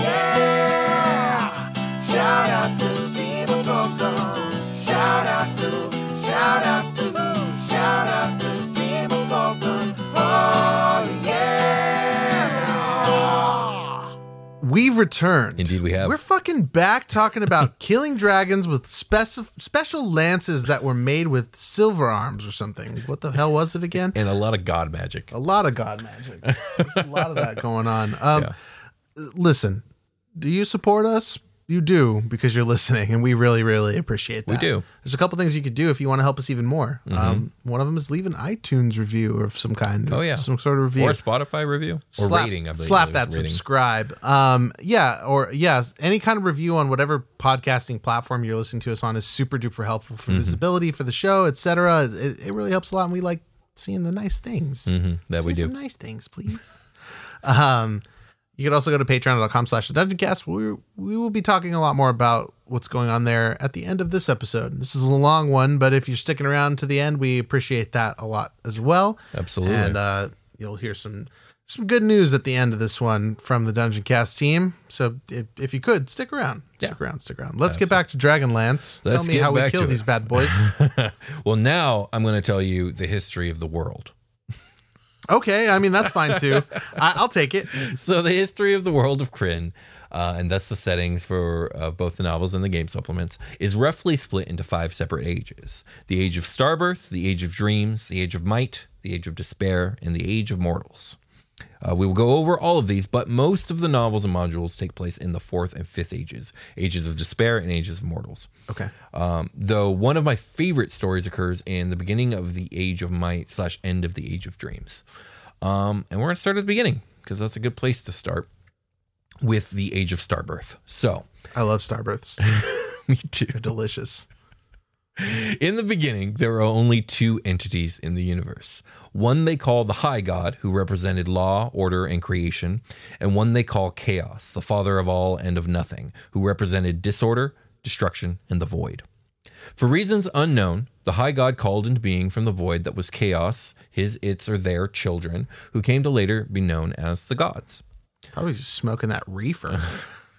We've returned. Indeed, we have. We're fucking back talking about (laughs) killing dragons with speci- special lances that were made with silver arms or something. What the hell was it again? and a lot of god magic. A lot of god magic. There's a lot of that (laughs) going on. Um, Listen, do you support us? You do because you're listening, and we really, really appreciate that. We do. There's a couple things you could do if you want to help us even more. Mhm. Um, one of them is leave an iTunes review of some kind. Oh yeah, some sort of review or a Spotify review or slap, rating. I believe slap that rating. subscribe. Um, yeah, or yeah, any kind of review on whatever podcasting platform you're listening to us on is super duper helpful for Mhm. visibility for the show, etc. It, it really helps a lot, and we like seeing the nice things. Mhm, that we do. Some nice things, please. (laughs) um, you can also go to patreon.com slash the dungeon cast. We, we will be talking a lot more about what's going on there at the end of this episode. This is a long one, but if you're sticking around to the end, we appreciate that a lot as well. Absolutely. And uh, you'll hear some some good news at the end of this one from the Dungeon Cast team. So if, if you could stick around, stick around, stick around. Let's get back to Dragonlance. Let's Tell me how we kill these bad boys. (laughs) well, now I'm going to tell you the history of the world. Okay, I mean that's fine too. (laughs) I, I'll take it. So the history of the world of Krynn, uh, and thus the settings for uh, both the novels and the game supplements, is roughly split into five separate ages: the age of Starbirth, the age of Dreams, the age of Might, the age of Despair, and the age of Mortals. Uh, we will go over all of these, but most of the novels and modules take place in the fourth and fifth ages, ages of despair and ages of mortals. Okay. Um, though one of my favorite stories occurs in the beginning of the Age of Might slash end of the Age of Dreams. Um, and we're going to start at the beginning because that's a good place to start with the Age of Starbirth. So, I love Starbirths. (laughs) me too. They're delicious. In the beginning, there were only two entities in the universe. One they call the High God, who represented law, order, and creation, and one they call Chaos, the father of all and of nothing, who represented disorder, destruction, and the void. For reasons unknown, the High God called into being from the void that was chaos, his, its, or their children, who came to later be known as the gods. Probably smoking that reefer. (laughs)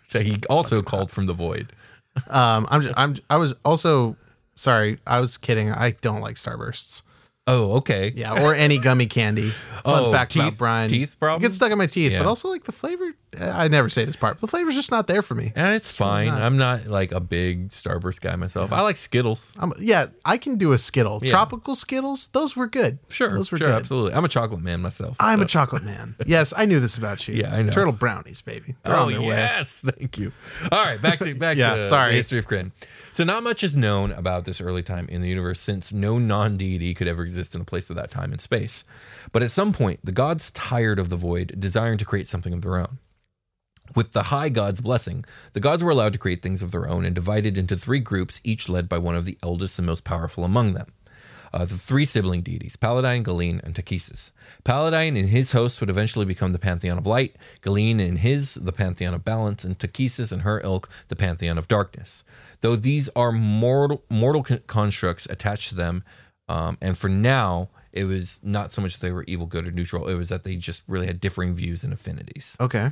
So he also called from the void. Um, I'm just, I'm I was also sorry. I was kidding. I don't like Starbursts. Oh, okay. Yeah, or any gummy candy. (laughs) Fun Oh, fact teeth- about Brian: teeth problem? It gets stuck in my teeth, Yeah. but also like the flavor. I never say this part. But the flavor's just not there for me. And it's fine. not. I'm not like a big Starburst guy myself. I like Skittles. I'm, yeah, I can do a Skittle. Yeah. Tropical Skittles, those were good. Sure, those were sure, good. absolutely. I'm a chocolate man myself. I'm so. a chocolate man. (laughs) Yes, I knew this about you. Yeah, I know. Turtle brownies, baby. They're oh their way. yes, (laughs) thank you. All right, back to back (laughs) Yeah, to sorry. the history of Krynn. So not much is known about this early time in the universe since no non-deity could ever exist in a place without time and space. But at some point, the gods tired of the void, desiring to create something of their own. With the high god's blessing, the gods were allowed to create things of their own and divided into three groups, each led by one of the eldest and most powerful among them. Uh, the three sibling deities, Paladine, Gilean, and Takhisis. Paladine and his host would eventually become the Pantheon of Light, Gilean and his the Pantheon of Balance, and Takhisis and her ilk the Pantheon of Darkness. Though these are mortal, mortal constructs attached to them, um, and for now, it was not so much that they were evil, good, or neutral, it was that they just really had differing views and affinities. Okay.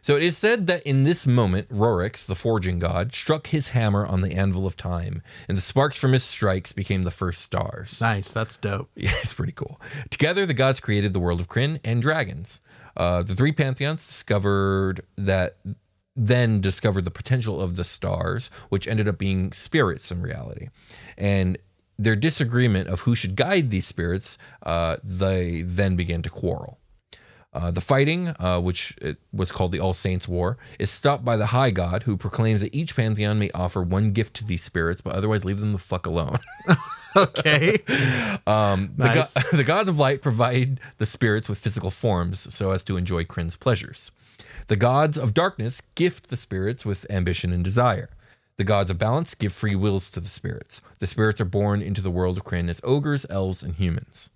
So it is said that in this moment, Reorx, the forging god, struck his hammer on the anvil of time, and the sparks from his strikes became the first stars. Nice. That's dope. (laughs) Yeah, it's pretty cool. Together, the gods created the world of Krynn and dragons. Uh, the three pantheons discovered that, then discovered the potential of the stars, which ended up being spirits in reality. And their disagreement of who should guide these spirits, uh, they then began to quarrel. Uh, the fighting, uh, which it was called the All Saints War, is stopped by the High God, who proclaims that each pantheon may offer one gift to these spirits, but otherwise leave them the fuck alone. (laughs) Okay. Um, Nice. the, go- (laughs) the gods of light provide the spirits with physical forms so as to enjoy Krynn's pleasures. The gods of darkness gift the spirits with ambition and desire. The gods of balance give free wills to the spirits. The spirits are born into the world of Krynn as ogres, elves, and humans.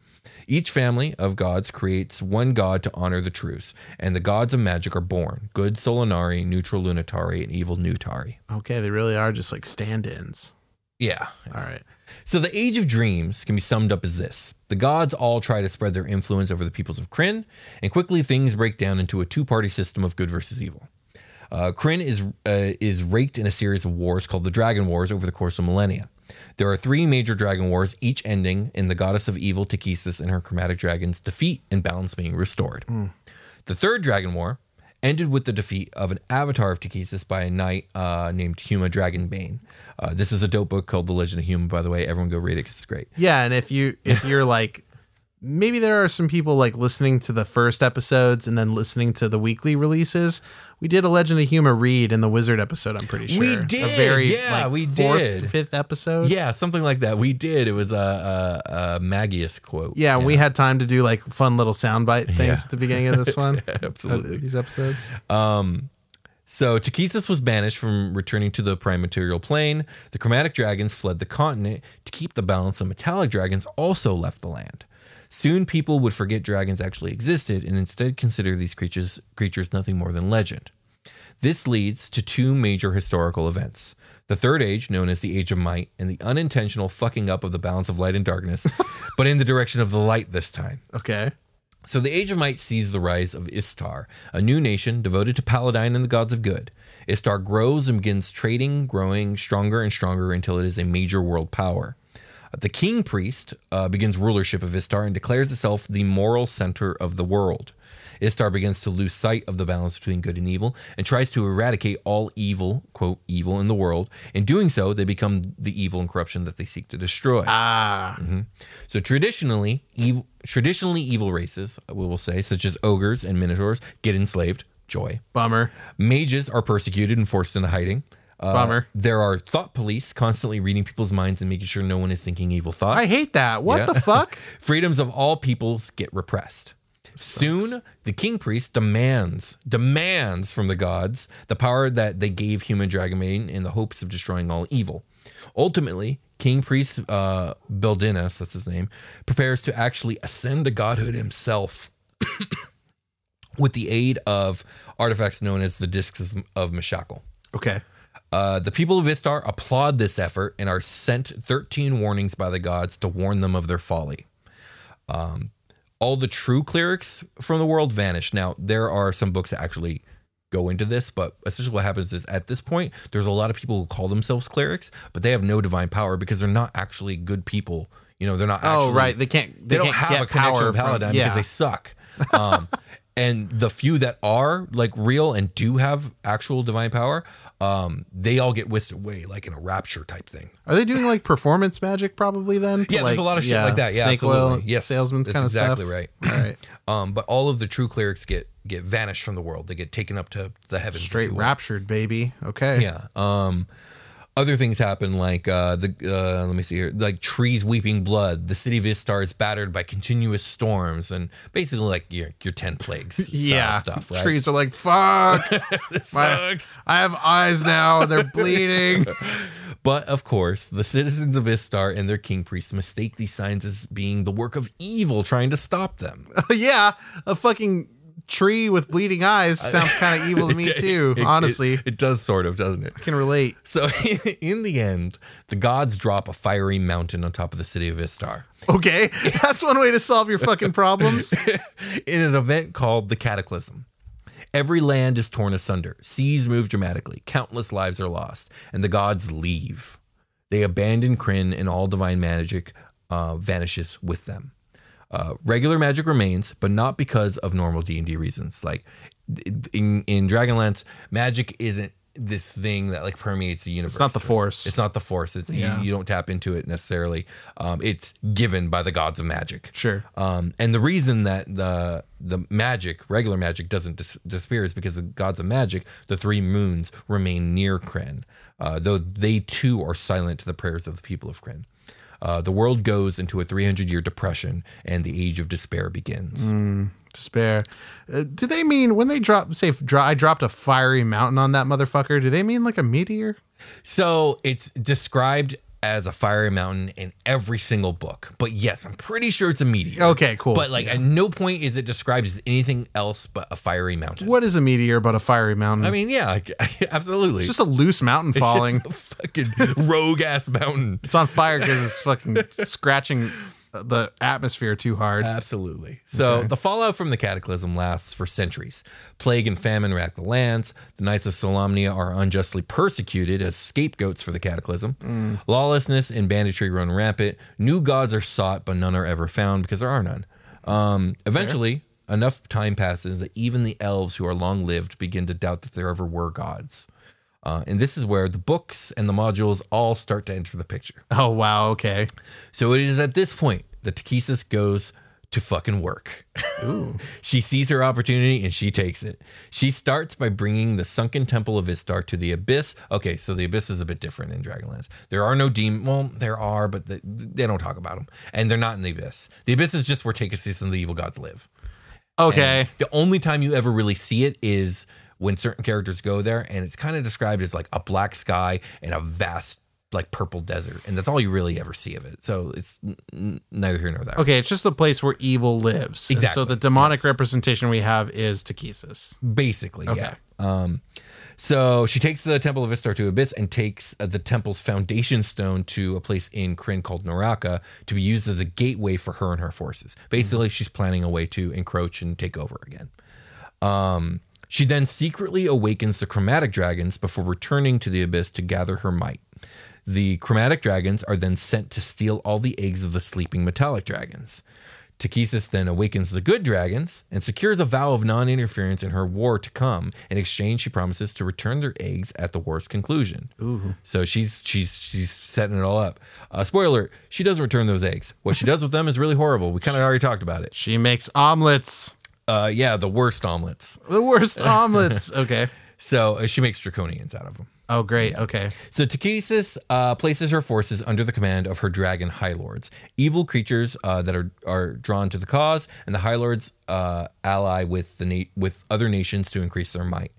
Each family of gods creates one god to honor the truce, and the gods of magic are born good Solinari, neutral Lunitari, and evil Nuitari. Okay, they really are just like stand-ins. Yeah. All right. So the Age of Dreams can be summed up as this. The gods all try to spread their influence over the peoples of Krynn, and quickly things break down into a two-party system of good versus evil. Uh, Krynn is uh, is raked in a series of wars called the Dragon Wars over the course of millennia. There are three major dragon wars, each ending in the goddess of evil Takhisis and her chromatic dragons' defeat and balance being restored. The third dragon war ended with the defeat of an avatar of Takhisis by a knight uh, named Huma Dragonbane. Uh, this is a dope book called The Legend of Huma, by the way. Everyone go read it because it's great. Yeah, and if you if you're like maybe there are some people like listening to the first episodes and then listening to the weekly releases. We did a Legend of Huma read in the Wizard episode. I'm pretty sure We A did, very, yeah, like, we fourth, did. fifth episode. Yeah, something like that. We did. It was a, a, a Magius quote. Yeah, we had time to do like fun little soundbite things Yeah. at the beginning of this (laughs) one. Yeah, absolutely. Uh, these episodes. Um, so Takhisis was banished from returning to the prime material plane. The chromatic dragons fled the continent to keep the balance. The metallic dragons also left the land. Soon, people would forget dragons actually existed and instead consider these creatures creatures nothing more than legend. This leads to two major historical events. The third age, known as the Age of Might, and the unintentional fucking up of the balance of light and darkness, (laughs) but in the direction of the light this time. Okay. So the Age of Might sees the rise of Istar, a new nation devoted to Paladine and the gods of good. Istar grows and begins trading, growing stronger and stronger until it is a major world power. The king priest uh, begins rulership of Istar and declares itself the moral center of the world. Istar begins to lose sight of the balance between good and evil and tries to eradicate all evil, quote, evil in the world. In doing so, they become the evil and corruption that they seek to destroy. Ah. Mhm. So traditionally, evil, traditionally evil races, we will say, such as ogres and minotaurs, get enslaved. Joy. Bummer. Mages are persecuted and forced into hiding. Uh, Bummer. There are thought police constantly reading people's minds and making sure no one is thinking evil thoughts. I hate that. What the fuck? (laughs) Freedoms of all peoples get repressed. Soon, the king priest demands demands from the gods the power that they gave Huma Dragonbane in the hopes of destroying all evil. Ultimately, King Priest uh, Beldinas, that's his name, prepares to actually ascend to godhood himself (coughs) with the aid of artifacts known as the Discs of Mishakal. Okay. Uh, the people of Istar applaud this effort and are sent 13 warnings by the gods to warn them of their folly. Um, all the true clerics from the world vanish. Now, there are some books that actually go into this, but essentially what happens is at this point, there's a lot of people who call themselves clerics, but they have no divine power because they're not actually good people. You know, they're not Oh, right. They can't- They, they don't can't have a connection with from- yeah. because they suck. Um, (laughs) and the few that are like real and do have actual divine power, um, they all get whisked away like in a rapture type thing. Are they doing like performance magic probably then? Yeah, there's like- a lot of shit like that. Yeah, snake absolutely. oil, yes, salesman that's kind of exactly stuff. right. All right. (clears throat) Um, but all of the true clerics get get vanished from the world. They get taken up to the heavens. Straight raptured, baby. Okay. Yeah. Um, other things happen like uh, the uh, let me see here, like trees weeping blood. The city of Istar is battered by continuous storms and basically like your your ten plagues. (laughs) Yeah. stuff. Right? Trees are like, fuck. this (laughs) My- sucks. I have eyes now. And they're bleeding. (laughs) But of course, the citizens of Istar and their king priests mistake these signs as being the work of evil, trying to stop them. yeah. A fucking tree with bleeding eyes sounds kind of (laughs) evil to me too, it- honestly. it, it does sort of, doesn't it? I can relate. So (laughs) in the end, the gods drop a fiery mountain on top of the city of Istar Okay. (laughs) That's one way to solve your fucking problems. in an event called the Cataclysm. Every land is torn asunder, seas move dramatically, countless lives are lost, and the gods leave. They abandon Krynn, and all divine magic uh, vanishes with them. Uh, regular magic remains, but not because of normal D and D reasons. Like in in Dragonlance, magic isn't this thing that like permeates the universe. It's not the force. It's not the force. It's Yeah. you, you don't tap into it necessarily. Um, it's given by the gods of magic. Sure. Um, and the reason that the the magic, regular magic, doesn't dis- disappear is because the gods of magic, the three moons, remain near Krynn, uh, though they too are silent to the prayers of the people of Krynn. Uh, the world goes into a 300 year depression, and the age of despair begins. Mm, despair. Uh, do they mean when they drop, say, dro- I dropped a fiery mountain on that motherfucker? Do they mean like a meteor? So it's described as a fiery mountain in every single book. But yes, I'm pretty sure it's a meteor. Okay, cool. But like at no point is it described as anything else but a fiery mountain. What is a meteor but a fiery mountain? I mean, yeah, (laughs) absolutely. it's just a loose mountain falling. It's just a fucking (laughs) rogue ass mountain. It's on fire because it's fucking scratching the atmosphere too hard. Absolutely. So Okay. the fallout from the cataclysm lasts for centuries. Plague and famine rack the lands. The Knights of Solamnia are unjustly persecuted as scapegoats for the cataclysm. Mm. Lawlessness and banditry run rampant. New gods are sought, but none are ever found because there are none. Um, eventually, enough time passes that even the elves who are long lived begin to doubt that there ever were gods. Uh, and this is where the books and the modules all start to enter the picture. Oh wow, okay. So it is at this point that Takhisis goes to fucking work. (laughs) she sees her opportunity and she takes it. She starts by bringing the sunken temple of Istar to the abyss. Okay, so the abyss is a bit different in Dragonlance. There are no demon. Well, there are, but they, they don't talk about them, and they're not in the abyss. The abyss is just where Takhisis and the evil gods live. Okay. And the only time you ever really see it is when certain characters go there, and it's kind of described as like a black sky and a vast like purple desert, and that's all you really ever see of it. So it's n- neither here nor there. Okay, it's just the place where evil lives. And so the demonic representation we have is Takhisis. Basically, Okay. yeah. Um, so she takes the Temple of Istar to Abyss and takes uh, the temple's foundation stone to a place in Krynn called Neraka to be used as a gateway for her and her forces. Basically, she's planning a way to encroach and take over again. Um, she then secretly awakens the chromatic dragons before returning to the abyss to gather her might. The chromatic dragons are then sent to steal all the eggs of the sleeping metallic dragons. Takhisis then awakens the good dragons and secures a vow of non interference in her war to come. In exchange, she promises to return their eggs at the war's conclusion. Ooh. So she's she's she's setting it all up. Uh, spoiler: alert, she doesn't return those eggs. What she does with them is really horrible. We kind of already talked about it. She makes omelets. Uh, yeah, the worst omelets. The worst (laughs) omelets. Okay. So uh, she makes draconians out of them. Oh, great. Okay. So Takhisis uh, places her forces under the command of her dragon High Lords, evil creatures uh, that are are drawn to the cause, and the High Lords uh, ally with the na- with other nations to increase their might.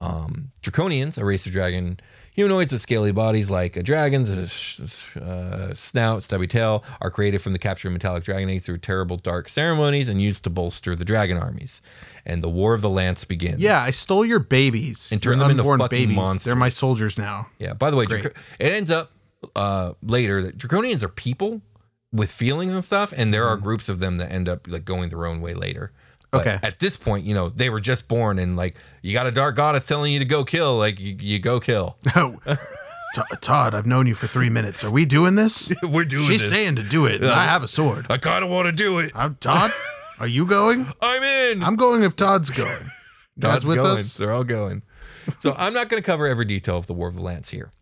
Um, Draconians, a race of dragon humanoids with scaly bodies like a dragon's, a sh- uh, snout, stubby tail, are created from the capture of metallic dragon eggs through terrible dark ceremonies and used to bolster the dragon armies. And the War of the Lance begins. Yeah, I stole your babies And turned them into fucking babies. monsters. They're my soldiers now. Yeah. By the way, Great. Draco- it ends up uh, later that Draconians are people with feelings and stuff, and there are groups of them that end up like going their own way later. But Okay. At this point, you know, they were just born, and like you got a dark goddess telling you to go kill, like you, you go kill. (laughs) Oh, Todd, I've known you for three minutes. Are we doing this? (laughs) We're doing She's this. saying to do it. and I have a sword. I kind of want to do it. I'm Todd. (laughs) Are you going? I'm in. I'm going if Todd's going. Guys Todd's with going. us? They're all going. So I'm not going to cover every detail of the War of the Lance here.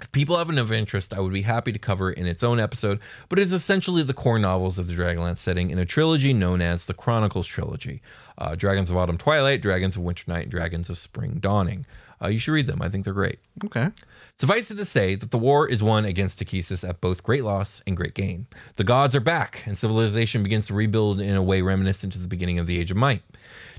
If people have enough interest, I would be happy to cover it in its own episode, but it is essentially the core novels of the Dragonlance setting in a trilogy known as the Chronicles Trilogy uh, Dragons of Autumn Twilight, Dragons of Winter Night, and Dragons of Spring Dawning. Uh, you should read them. I think they're great. Okay. Suffice it to say that the war is won against Takhisis at both great loss and great gain. The gods are back, and civilization begins to rebuild in a way reminiscent to the beginning of the Age of Might.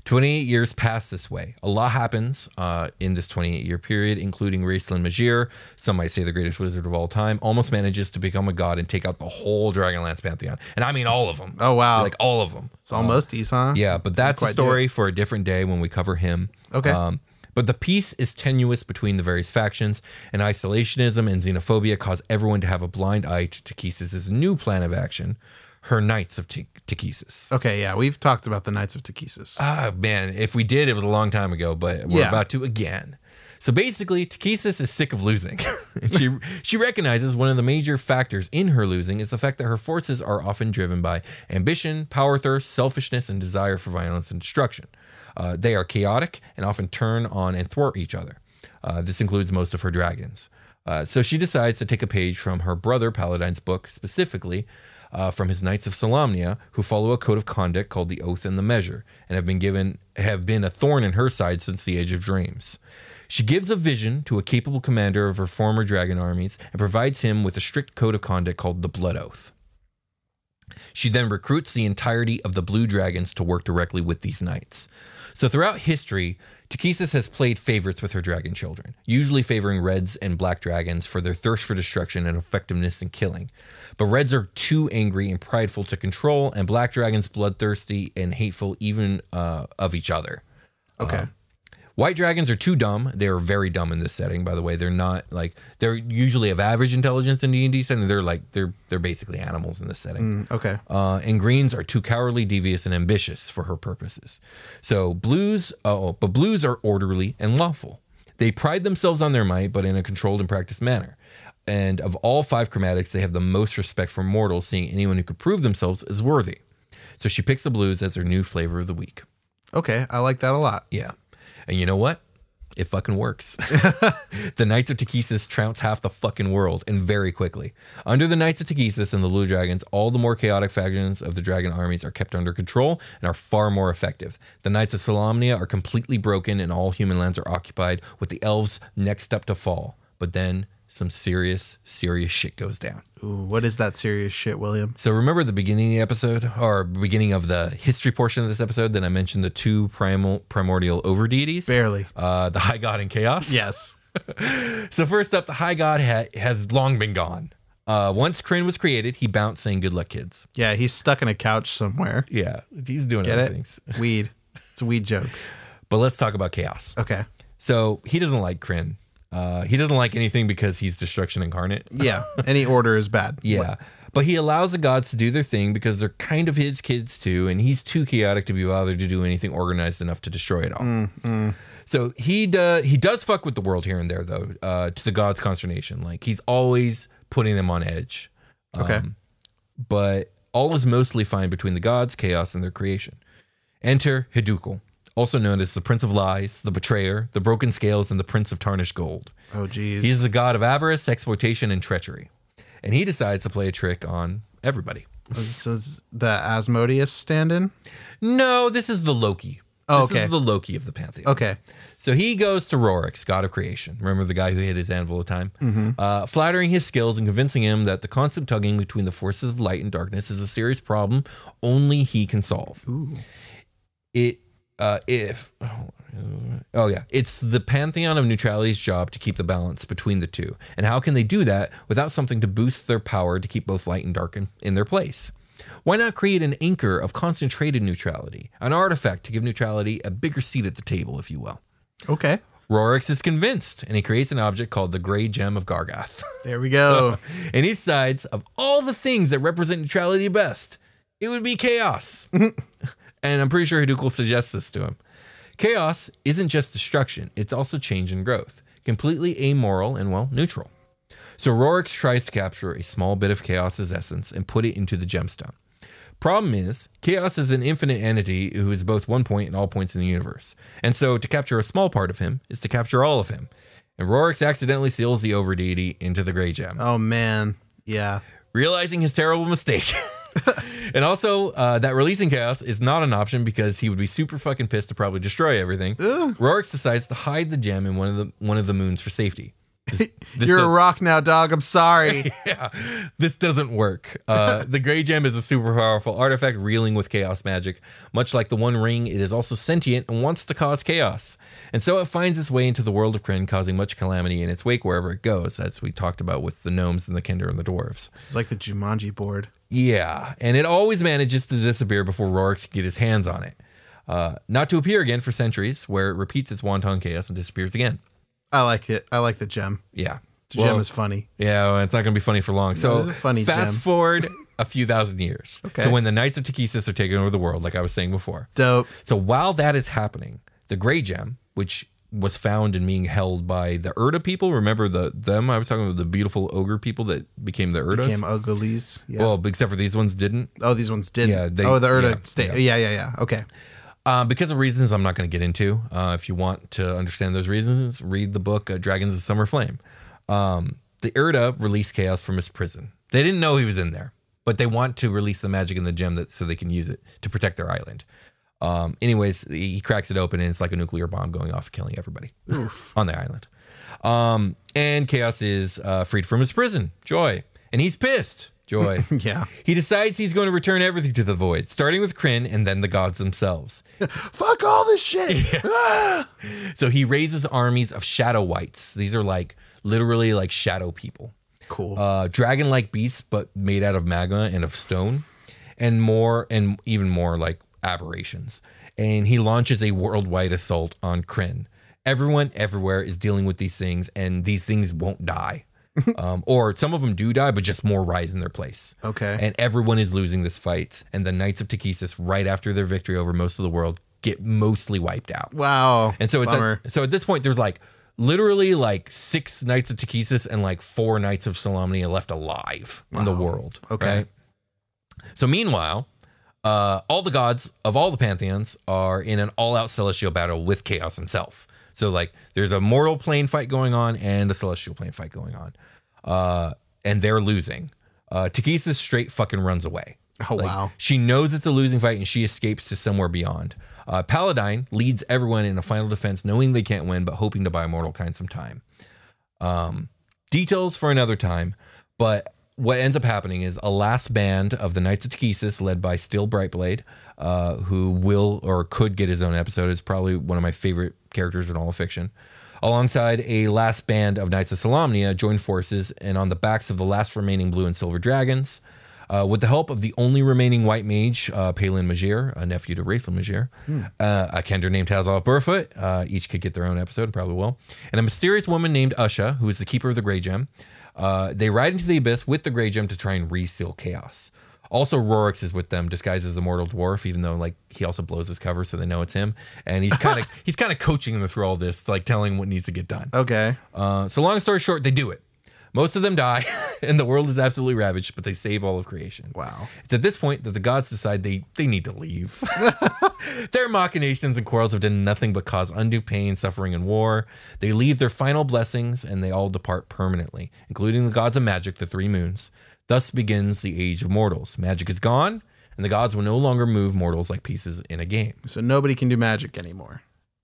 28 years pass this way. A lot happens uh, in this 28 year period, including Raistlin Majere, some might say the greatest wizard of all time, almost manages to become a god and take out the whole Dragonlance pantheon. And I mean all of them. Oh, wow. Like all of them. It's almost East, huh? Yeah, but that's a story for a different day when we cover him. Okay. Um, but the peace is tenuous between the various factions, and isolationism and xenophobia cause everyone to have a blind eye to Takhisis' new plan of action, her Knights of Ta- Takhisis. Okay, yeah, we've talked about the Knights of Takhisis. Ah, man, if we did, it was a long time ago, but we're Yeah. about to again. So basically, Takhisis is sick of losing. (laughs) (laughs) she she recognizes one of the major factors in her losing is the fact that her forces are often driven by ambition, power thirst, selfishness, and desire for violence and destruction. Uh, they are chaotic and often turn on and thwart each other. Uh, this includes most of her dragons. Uh, so she decides to take a page from her brother Paladine's book, specifically uh, from his Knights of Solamnia, who follow a code of conduct called the Oath and the Measure, and have been given have been a thorn in her side since the Age of Dreams. She gives a vision to a capable commander of her former dragon armies and provides him with a strict code of conduct called the Blood Oath. She then recruits the entirety of the Blue Dragons to work directly with these knights. So throughout history, Takhisis has played favorites with her dragon children, usually favoring reds and black dragons for their thirst for destruction and effectiveness in killing. But reds are too angry and prideful to control, and black dragons bloodthirsty and hateful even uh, of each other. Okay. Um, White dragons are too dumb. They are very dumb in this setting. By the way, they're not like they're usually of average intelligence in D and D setting. They're like they're they're basically animals in this setting. Mm, okay. Uh, and greens are too cowardly, devious, and ambitious for her purposes. So blues, oh, but blues are orderly and lawful. They pride themselves on their might, but in a controlled and practiced manner. And of all five chromatics, they have the most respect for mortals, seeing anyone who could prove themselves as worthy. So she picks the blues as her new flavor of the week. Okay, I like that a lot. Yeah. And you know what? It fucking works. (laughs) (laughs) the Knights of Takhisis trounce half the fucking world and very quickly. Under the Knights of Takhisis and the Blue Dragons, all the more chaotic factions of the dragon armies are kept under control and are far more effective. The Knights of Solamnia are completely broken and all human lands are occupied, with the elves next up to fall. But then some serious, serious shit goes down. Ooh, what is that serious shit, William? So remember the beginning of the episode, or beginning of the history portion of this episode, that I mentioned the two primal primordial over deities? Barely. Uh, the High God and Chaos. (laughs) Yes. So first up, the High God ha- has long been gone. Uh, once Krynn was created, he bounced saying, "Good luck, kids." Yeah, he's stuck in a couch somewhere. Yeah, he's doing Get other it? things. (laughs) Weed. It's weed jokes. But let's talk about Chaos. Okay. So he doesn't like Krynn. Uh, he doesn't like anything because he's destruction incarnate. (laughs) Yeah. Any order is bad. (laughs) Yeah. But he allows the gods to do their thing because they're kind of his kids too, and he's too chaotic to be bothered to do anything organized enough to destroy it all. Mm, mm. So he do, he does fuck with the world here and there though, uh, to the gods' consternation. Like he's always putting them on edge. Okay. but all is mostly fine between the gods, chaos, and their creation. Enter Hiddukel, also known as the Prince of Lies, the Betrayer, the Broken Scales, and the Prince of Tarnished Gold. Oh, geez. He's the god of avarice, exploitation, and treachery. And he decides to play a trick on everybody. This is the Asmodeus stand in? No, this is the Loki. Oh, this okay. is the Loki of the pantheon. Okay. So he goes to Reorx, god of creation. Remember the guy who hit his anvil of time? Mhm. Uh, flattering his skills and convincing him that the constant tugging between the forces of light and darkness is a serious problem only he can solve. It, uh, if, oh yeah, it's the pantheon of neutrality's job to keep the balance between the two. And how can they do that without something to boost their power to keep both light and dark in, in their place? Why not create an anchor of concentrated neutrality, an artifact to give neutrality a bigger seat at the table, if you will? Okay. Reorx is convinced, and he creates an object called the Gray Gem of Gargath. (laughs) There we go. (laughs) and he decides, of all the things that represent neutrality best, it would be chaos. (laughs) and I'm pretty sure Hiddukel suggests this to him. Chaos isn't just destruction, it's also change and growth, completely amoral and, well, neutral. So Reorx tries to capture a small bit of Chaos's essence and put it into the gemstone. Problem is, Chaos is an infinite entity who is both one point and all points in the universe. And so to capture a small part of him is to capture all of him. And Reorx accidentally seals the over deity into the gray gem. Oh, man. Yeah. Realizing his terrible mistake. (laughs) (laughs) and also uh, that releasing chaos is not an option because he would be super fucking pissed to probably destroy everything. Reorx decides to hide the gem in one of the one of the moons for safety. (laughs) You're a rock now, dog. I'm sorry. (laughs) yeah, this doesn't work. Uh, (laughs) the Gray Gem is a super powerful artifact reeling with chaos magic. Much like the One Ring, it is also sentient and wants to cause chaos. And so it finds its way into the world of Krynn, causing much calamity in its wake wherever it goes, as we talked about with the gnomes and the Kender and the dwarves. It's like the Jumanji board. Yeah, and it always manages to disappear before Reorx can get his hands on it. Uh, not to appear again for centuries, where it repeats its wanton chaos and disappears again. I like it. I like the gem. Yeah. The Well, gem is funny. Yeah, well, it's not going to be funny for long. So, funny fast gem. forward a few thousand years (laughs) Okay. to when the Knights of Takhisis are taking over the world, like I was saying before. Dope. So, while that is happening, the Gray Gem, which was found and being held by the Irda people, remember the them? I was talking about the beautiful ogre people that became the Irdas. Became uglies. Yeah. Well, except for these ones didn't. oh, these ones didn't. Yeah, they- oh, the Irda yeah, state. yeah. Yeah. yeah, yeah, Okay. Uh, because of reasons I'm not going to get into. Uh, if you want to understand those reasons, read the book uh, Dragons of Summer Flame. Um, the Irda released Chaos from his prison. They didn't know he was in there, but they want to release the magic in the gem that so they can use it to protect their island. Um, anyways, he cracks it open and it's like a nuclear bomb going off, killing everybody (laughs) on the island. Um, and Chaos is uh, freed from his prison, Joy, and he's pissed. Joy. (laughs) yeah. He decides he's going to return everything to the void, starting with Krynn and then the gods themselves. (laughs) Fuck all this shit. (laughs) Ah! So he raises armies of shadow whites. These are like literally like shadow people. Cool. Uh, dragon like beasts, but made out of magma and of stone, and more, and even more like aberrations. And he launches a worldwide assault on Krynn. Everyone everywhere is dealing with these things, and these things won't die. (laughs) um, or some of them do die, but just more rise in their place. Okay. And everyone is losing this fight. And the Knights of Takhisis, right after their victory over most of the world, get mostly wiped out. Wow. And so it's Bummer. so at this point there's like literally like six knights of Takhisis and like four knights of Solamnia left alive in the world. Okay. right? So meanwhile, uh, all the gods of all the pantheons are in an all-out celestial battle with Chaos himself. So like there's a mortal plane fight going on and a celestial plane fight going on. Uh and they're losing. Uh Takhisis straight fucking runs away. Oh, Like, wow. She knows it's a losing fight and she escapes to somewhere beyond. Uh, Paladine leads everyone in a final defense, knowing they can't win, but hoping to buy Mortal Kind some time. Um, details for another time, but what ends up happening is a last band of the Knights of Takhisis, led by Steel Brightblade, uh, who will or could get his own episode, is probably one of my favorite characters in all of fiction. Alongside a last band of Knights of Solamnia, join forces, and on the backs of the last remaining blue and silver dragons, uh, with the help of the only remaining white mage, uh, Palin Majere, a nephew to Raistlin Majere, Hmm. uh, a Kender named Tasslehoff Burrfoot, uh, each could get their own episode, and probably will, and a mysterious woman named Usha, who is the keeper of the Grey Gem. Uh, they ride into the abyss with the Grey Gem to try and reseal chaos. Also, Reorx is with them, disguised as the mortal dwarf, even though like he also blows his cover, so they know it's him. And he's kind of (laughs) he's kind of coaching them through all this, like telling what needs to get done. Okay. Uh, so long story short, they do it. Most of them die, (laughs) and the world is absolutely ravaged, but they save all of creation. Wow. It's at this point that the gods decide they they need to leave. (laughs) their machinations and quarrels have done nothing but cause undue pain, suffering, and war. They leave their final blessings, and they all depart permanently, including the gods of magic, the three moons. Thus begins the age of mortals. Magic is gone, and the gods will no longer move mortals like pieces in a game. So nobody can do magic anymore.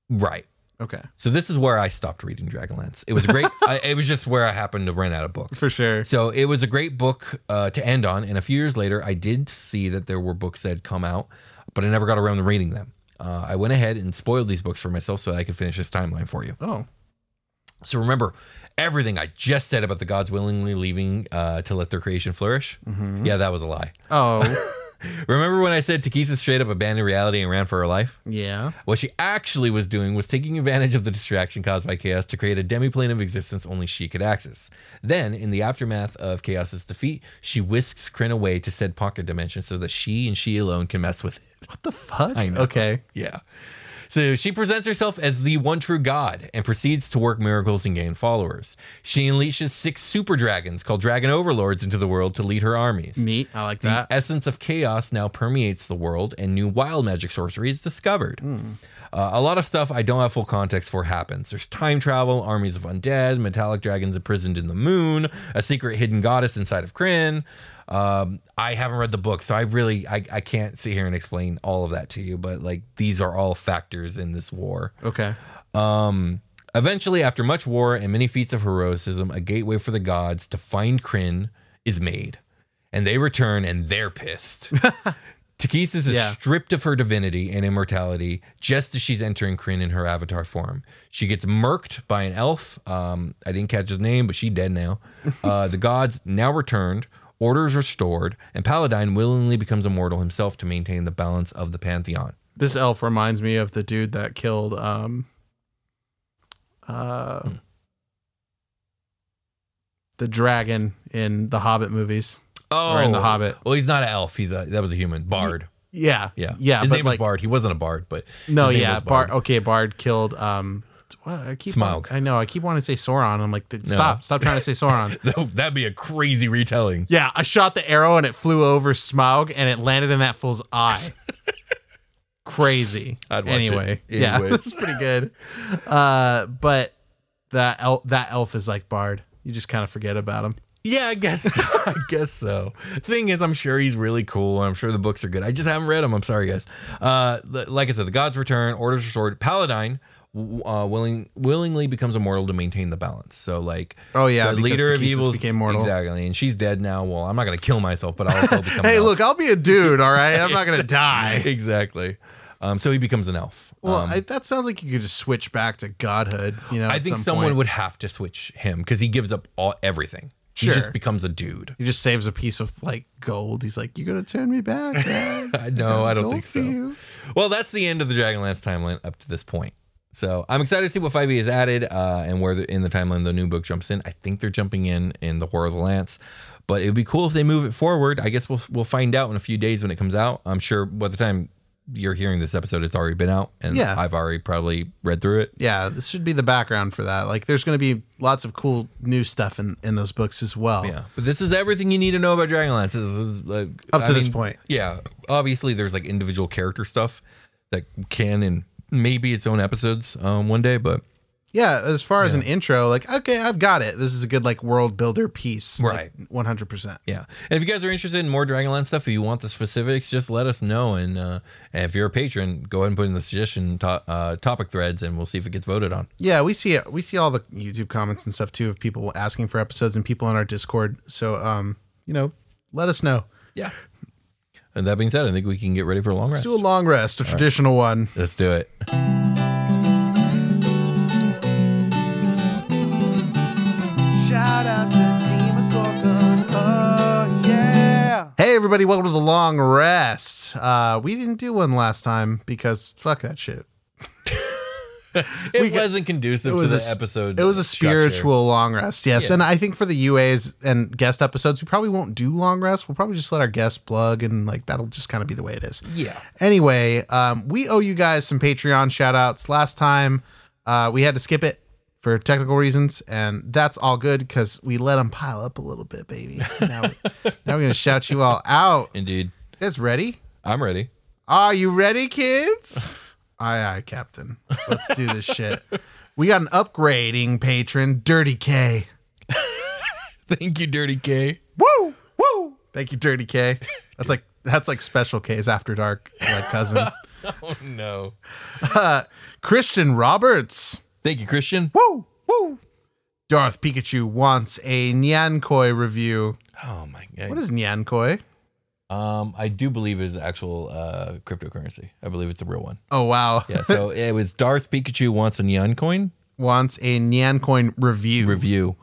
Right. Okay. So this is where I stopped reading Dragonlance. It was a great. (laughs) I, it was just where I happened to run out of books. For sure. So it was a great book uh, to end on. And a few years later, I did see that there were books that had come out, but I never got around to reading them. Uh, I went ahead and spoiled these books for myself so I could finish this timeline for you. Oh. So remember everything I just said about the gods willingly leaving uh, to let their creation flourish? Mhm. Yeah, that was a lie. Oh. (laughs) Remember when I said Takhisis straight up abandoned reality and ran for her life? yeah. What she actually was doing was taking advantage of the distraction caused by chaos to create a demiplane of existence only she could access. Then, in the aftermath of chaos's defeat, she whisks Krynn away to said pocket dimension so that she and she alone can mess with it. What the fuck? I know. Okay. Yeah. So she presents herself as the one true god and proceeds to work miracles and gain followers. She unleashes six super dragons called dragon overlords into the world to lead her armies. Neat. I like The that. essence of chaos now permeates the world, and new wild magic sorcery is discovered. Uh, a lot of stuff I don't have full context for happens. There's time travel, armies of undead, metallic dragons imprisoned in the moon, a secret hidden goddess inside of Krynn. Um, I haven't read the book, so I really I, I can't sit here and explain all of that to you. But like these are all factors in this war. Okay. Um, eventually, after much war and many feats of heroism, a gateway for the gods to find Krynn is made. And they return and they're pissed. (laughs) Takhisis is Yeah. stripped of her divinity and immortality just as she's entering Krynn in her avatar form. She gets murked by an elf. Um, I didn't catch his name, but she's dead now. (laughs) Uh, the gods now returned, orders restored, and Paladine willingly becomes immortal himself to maintain the balance of the pantheon. This elf reminds me of the dude that killed um uh the dragon in the Hobbit movies. Oh, Or in The Hobbit. Well, he's not an elf. He's a that was a human bard. Yeah. Yeah, Yeah. His name like, was Bard. He wasn't a bard, but No, yeah. was Bard. Okay, Bard killed um what I keep Smaug. I know, I keep wanting to say Sauron. I'm like, stop, stop trying to say Sauron. (laughs) That- That'd be a crazy retelling. Yeah, I shot the arrow and it flew over Smaug and it landed in that fool's eye. (laughs) Crazy. I'd watch it anyway, yeah, (laughs) it's pretty good. Uh, but that el- that elf is like Bard. You just kind of forget about him. Yeah, I guess. So. I guess so. Thing is, I'm sure he's really cool, and I'm sure the books are good. I just haven't read them. I'm sorry, guys. Uh, li- like I said, the gods return, orders restored. Paladine uh, willing willingly becomes immortal to maintain the balance. So, like, Oh, yeah, the leader of Takhisis evil became mortal. exactly, and she's dead now. Well, I'm not gonna kill myself, but I'll still become. (laughs) Hey, look, I'll be a dude. All right, I'm not gonna (laughs) die. exactly. Um, so he becomes an elf. Well, Um, I, that sounds like you could just switch back to godhood. You know, I think some someone point. would have to switch him because he gives up all everything. Sure. He just becomes a dude. He just saves a piece of like gold. He's like, "You're gonna turn me back?" (laughs) no, I don't think so. Well, that's the end of the Dragonlance timeline up to this point. So I'm excited to see what 5e has added uh, and where the, in the timeline the new book jumps in. I think they're jumping in in the War of the Lance, but it would be cool if they move it forward. I guess we'll we'll find out in a few days when it comes out. I'm sure by the time you're hearing this episode, it's already been out, and Yeah. I've already probably read through it. Yeah, this should be the background for that. Like, there's going to be lots of cool new stuff in in those books as well. Yeah, but this is everything you need to know about Dragonlance. This is like Up to I this mean, point. Yeah, obviously there's like individual character stuff that can and maybe its own episodes um, one day, but Yeah, as far as an intro, like okay, I've got it. This is a good like world builder piece, Right. One hundred percent. Yeah. And if you guys are interested in more Dragonlance stuff, if you want the specifics, just let us know. And, uh, and if you're a patron, go ahead and put in the suggestion to- uh, topic threads, and we'll see if it gets voted on. Yeah, we see it. We see all the YouTube comments and stuff too of people asking for episodes and people on our Discord. So, um, you know, let us know. Yeah. And that being said, I think we can get ready for a long rest. Let's rest. do a long rest, a All right. traditional one. Let's do it. Shout out to Demogorgon. Oh, yeah. Hey, everybody, welcome to the long rest. Uh, we didn't do one last time because fuck that shit. It wasn't conducive to the a episode. It was a structure. spiritual long rest, yes. Yeah. And I think for the UAs and guest episodes, we probably won't do long rest. We'll probably just let our guests plug, and like that'll just kind of be the way it is. Yeah. Anyway, um, we owe you guys some Patreon shout outs. Last time, uh, we had to skip it for technical reasons, and that's all good because we let them pile up a little bit, baby. Now, now we're gonna shout you all out. Indeed. You guys ready? I'm ready. Are you ready, kids? Aye, aye, Captain. Let's do this shit. We got an upgrading patron, Dirty K. (laughs) Thank you, Dirty K. Woo! Woo! Thank you, Dirty K. That's like that's like special K's after dark, like cousin. (laughs) Oh, no. uh, Christian Roberts. Thank you, Christian. Woo! Woo! Darth Pikachu wants a Nyankoi review. Oh my god. What is Nyankoi? Um, I do believe it is actual uh, cryptocurrency. I believe it's a real one. Oh wow. Yeah. So (laughs) it was Darth Pikachu wants a Nyan coin wants a Nyan coin review. review.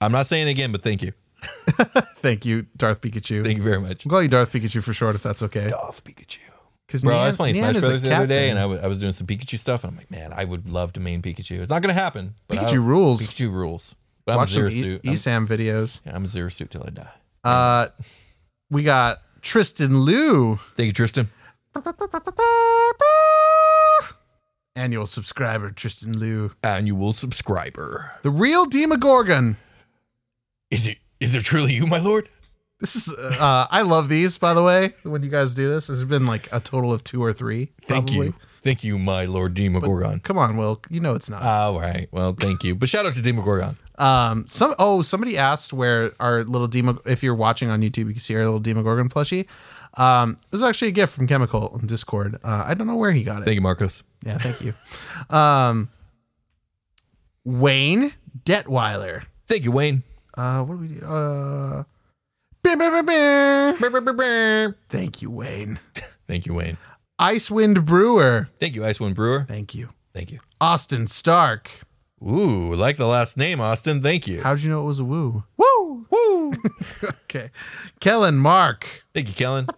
I'm not saying it again, but thank you. (laughs) Thank you, Darth Pikachu. Thank you very much. I'll call you Darth Pikachu for short if that's okay. Darth Pikachu. Because Bro, I was playing Smash Brothers the other day, and I was doing some Pikachu stuff, and I'm like, man, I would love to main Pikachu. It's not going to happen. Pikachu I- rules. Pikachu rules. But I'm Watch a some zero suit. I'm- ESAM videos. yeah, I'm a zero suit till I die. Uh, we got Tristan Liu, Thank you, Tristan. annual subscriber. Tristan Liu, Annual subscriber. the real Demogorgon. Is it? Is it truly you, my lord? This is. Uh, I love these, by the way. When you guys do this, there's been like a total of two or three. Thank you. Thank you, my lord Demogorgon. Come on, Will. You know it's not. All right. Well, thank you. But shout out to Demogorgon. Um, some oh, somebody asked where our little demo. If you're watching on YouTube, you can see our little Demogorgon plushie. Um, it was actually a gift from Chemical on Discord. Uh, I don't know where he got it. Thank you, Marcos. Yeah, thank you. Um, Wayne Detweiler. Thank you, Wayne. Uh, what do we do? Uh. Thank you, Wayne. Thank you, Wayne. Icewind Brewer. Thank you, Icewind Brewer. Thank you. Thank you. Austin Stark. Ooh, like the last name, Austin. Thank you. How did you know it was a woo? Woo, woo. (laughs) okay. Kellen Mark. Thank you, Kellen.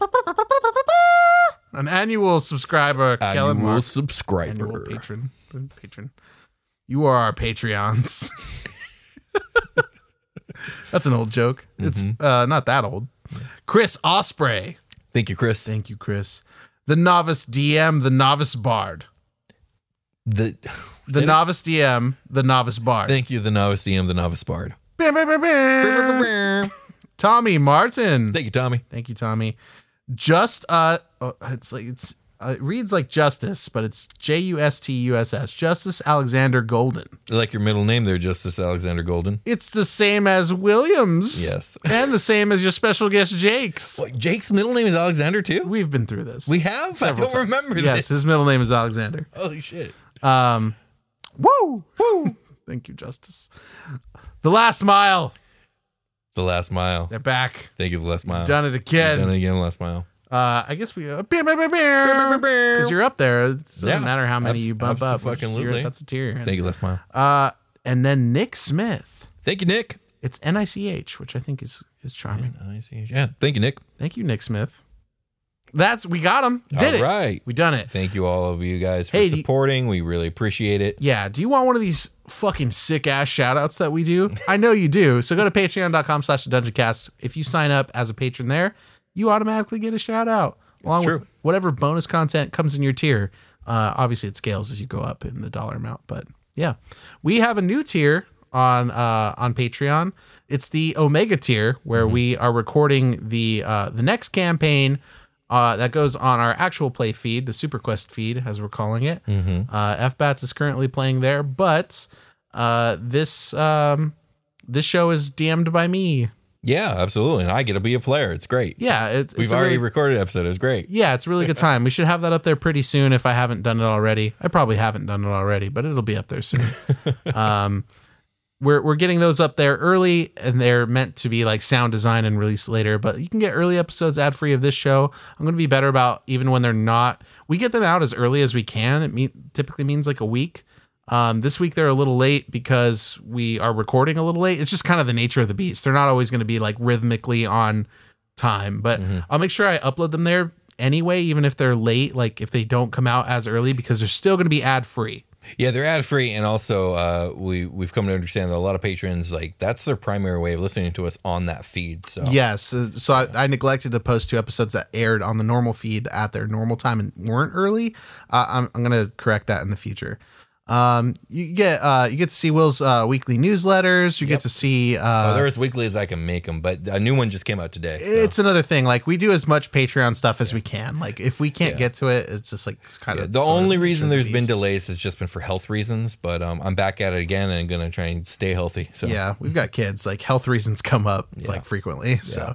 An annual subscriber. Kellen Annual Mark. subscriber. Annual patron. Patron. You are our Patreons. (laughs) That's an old joke. It's uh, not that old. Chris Osprey. Thank you, Chris. Thank you, Chris. The novice DM, the novice bard. The The novice DM, the novice bard. Thank you, the novice DM, the novice bard. Bam, bam, bam, bam. (laughs) Tommy Martin. Thank you, Tommy. Thank you, Tommy. Just uh, oh, it's like it's uh, it reads like justice, but it's J U S T U S S. Justice Alexander Golden. I like your middle name there, Justice Alexander Golden. It's the same as Williams. Yes. (laughs) and the same as your special guest Jake's. What, Jake's middle name is Alexander too? We've been through this. We have? I several don't times. remember Yes, this. his middle name is Alexander. Holy shit. Um, woo, woo. (laughs) Thank you, Justice. The last mile. The last mile. They're back. Thank you, the last mile. Done it again. Done it again, the last mile. Uh, I guess we uh, because you're up there. It doesn't Yeah, matter how many abs- you bump up. which is your- That's a tier. Thank you, last mile. Uh, and then Nick Smith. Thank you, Nick. It's N I C H, which I think is is charming. I see. Yeah. Thank you, Nick. Thank you, Nick Smith. That's we got him. Did All it? right. We done it. Thank you, all of you guys, for Hey, do you- supporting. we really appreciate it. Yeah. Do you want one of these fucking sick ass shout outs that we do? I know you do. So go to patreon.com slash the dungeon cast. If you sign up as a patron there, you automatically get a shout out. Along true. with whatever bonus content comes in your tier. Uh, obviously it scales as you go up in the dollar amount, but yeah. We have a new tier on uh on Patreon. It's the Omega tier where we are recording the uh the next campaign Uh, that goes on our actual play feed, the Super Quest feed, as we're calling it. Mhm. Uh, FBATS is currently playing there, but uh, this um, this show is DM'd by me. Yeah, absolutely. And I get to be a player. It's great. Yeah, it's We've it's already really- recorded an episode. It was great. Yeah, it's a really good (laughs) time. We should have that up there pretty soon if I haven't done it already. I probably haven't done it already, but it'll be up there soon. (laughs) um, we're we're getting those up there early, and they're meant to be like sound design and release later. But you can get early episodes ad free of this show. I'm going to be better about even when they're not. We get them out as early as we can. It me- typically means like a week. Um, this week they're a little late because we are recording a little late. It's just kind of the nature of the beast. They're not always going to be like rhythmically on time, but I'll make sure I upload them there anyway, even if they're late. Like if they don't come out as early, because they're still going to be ad free. Yeah, they're ad free, and also uh, we we've come to understand that a lot of patrons like that's their primary way of listening to us on that feed. So Yes. uh, So I, I neglected to post two episodes that aired on the normal feed at their normal time and weren't early. Uh, I'm, I'm going to correct that in the future. Um, you get uh, you get to see Will's uh, weekly newsletters. You get to see uh, oh, they're as weekly as I can make them, but a new one just came out today. so. it's another thing. Like we do as much Patreon stuff as we can. Like if we can't Yeah. get to it, it's just like it's kind Yeah, of the sort of only reason of the there's been delays has just been for health reasons, but um, I'm back at it again and going to try and stay healthy. So Yeah, we've got kids. Like health reasons come up like frequently. So,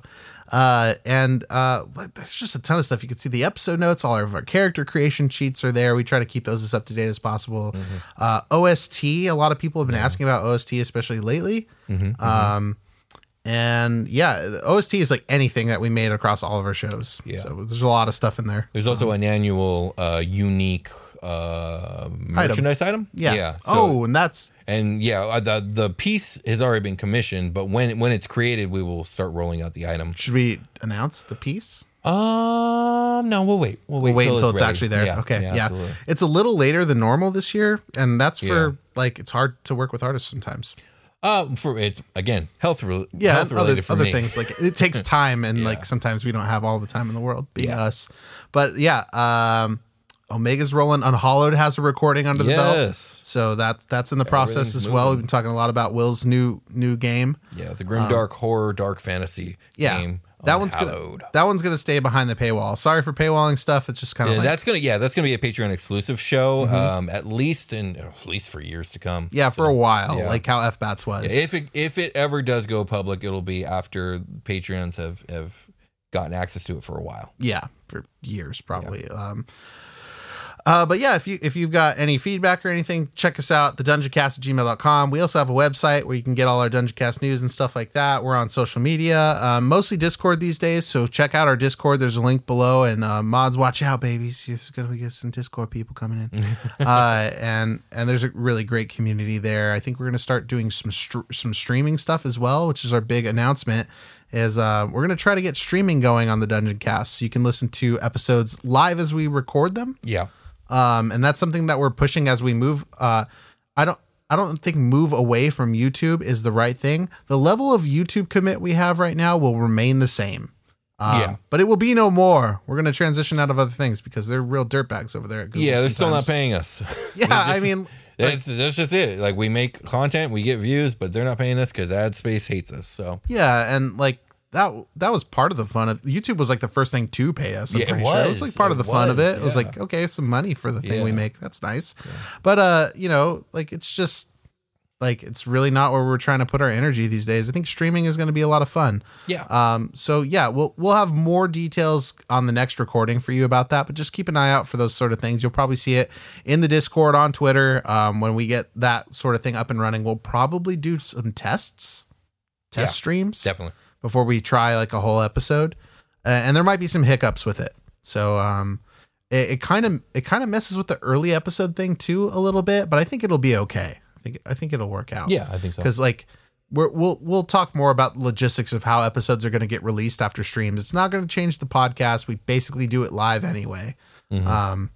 uh, and uh, like, there's just a ton of stuff. You can see the episode notes. All of our character creation sheets are there. We try to keep those as up to date as possible. Mm-hmm. Uh, OST. A lot of people have been asking about OST, especially lately. Mhm, Um, and yeah, the OST is like anything that we made across all of our shows. Yeah. So there's a lot of stuff in there. There's also an annual uh, unique uh, merchandise item. Yeah. So- oh, and that's and yeah, uh, the the piece has already been commissioned, but when when it's created, we will start rolling out the item. should we announce the piece? Um, no, we'll wait. We'll wait, We'll wait till until it's ready. actually there. Yeah, okay, yeah, absolutely. It's a little later than normal this year, and that's for Yeah. like it's hard to work with artists sometimes. Uh, for it's again health, re- Yeah, health other, related for other me. things like it takes (laughs) time, and like sometimes we don't have all the time in the world being us. But yeah, um, Omega's rolling. Unhollowed has a recording under the belt, so that's that's in the process as well. moving. We've been talking a lot about Will's new new game. Yeah, the grim Um, dark horror dark fantasy Yeah, game. that one's gonna that one's gonna stay behind the paywall. Sorry for paywalling stuff. It's just kind of Yeah, like that's gonna yeah, that's gonna be a Patreon exclusive show, Mhm. um, at least in at least for years to come. yeah for a while, yeah. like how F Bats was. Yeah, if it if it ever does go public, it'll be after Patreons have have gotten access to it for a while. yeah for years probably um uh, but yeah, if you if you've got any feedback or anything, check us out, thedungeoncast at gmail.com. We also have a website where you can get all our Dungeon Cast news and stuff like that. We're on social media, um, mostly Discord these days. So check out our Discord. There's a link below. And uh, mods, watch out, babies. There's gonna be some Discord people coming in. (laughs) uh, and and there's a really great community there. I think we're gonna start doing some str- some streaming stuff as well, which is our big announcement. Is uh, we're gonna try to get streaming going on the Dungeon Cast, so you can listen to episodes live as we record them Yeah. Um, and that's something that we're pushing as we move. Uh, I don't. I don't think move away from YouTube is the right thing. The level of YouTube commit we have right now will remain the same. Um, Yeah. but it will be no more. We're going to transition out of other things because they're real dirtbags over there at Google. yeah, they're still not paying us. (laughs) Yeah, just- I mean, (laughs) that's that's just it. Like we make content, we get views, but they're not paying us because ad space hates us. So Yeah, and like that that was part of the fun of YouTube was like the first thing to pay us. I'm Yeah, it pretty sure. It was was. like part of It the fun of was, it. It was like, okay, some money for the thing we make. That's nice. But uh, you know, like it's just like it's really not where we're trying to put our energy these days. I think streaming is going to be a lot of fun. Yeah. Um. So yeah, we'll we'll have more details on the next recording for you about that. But just keep an eye out for those sort of things. You'll probably see it in the Discord on Twitter. Um. When we get that sort of thing up and running, we'll probably do some tests, test Yeah, streams, definitely. Before we try like a whole episode. Uh, and there might be some hiccups with it. So um. It kind of it kind of messes with the early episode thing too a little bit, but I think it'll be okay. I think I think it'll work out. Yeah, I think so. Because like we're, we'll we'll talk more about logistics of how episodes are going to get released after streams. It's not going to change the podcast. We basically do it live anyway. Mhm. Um,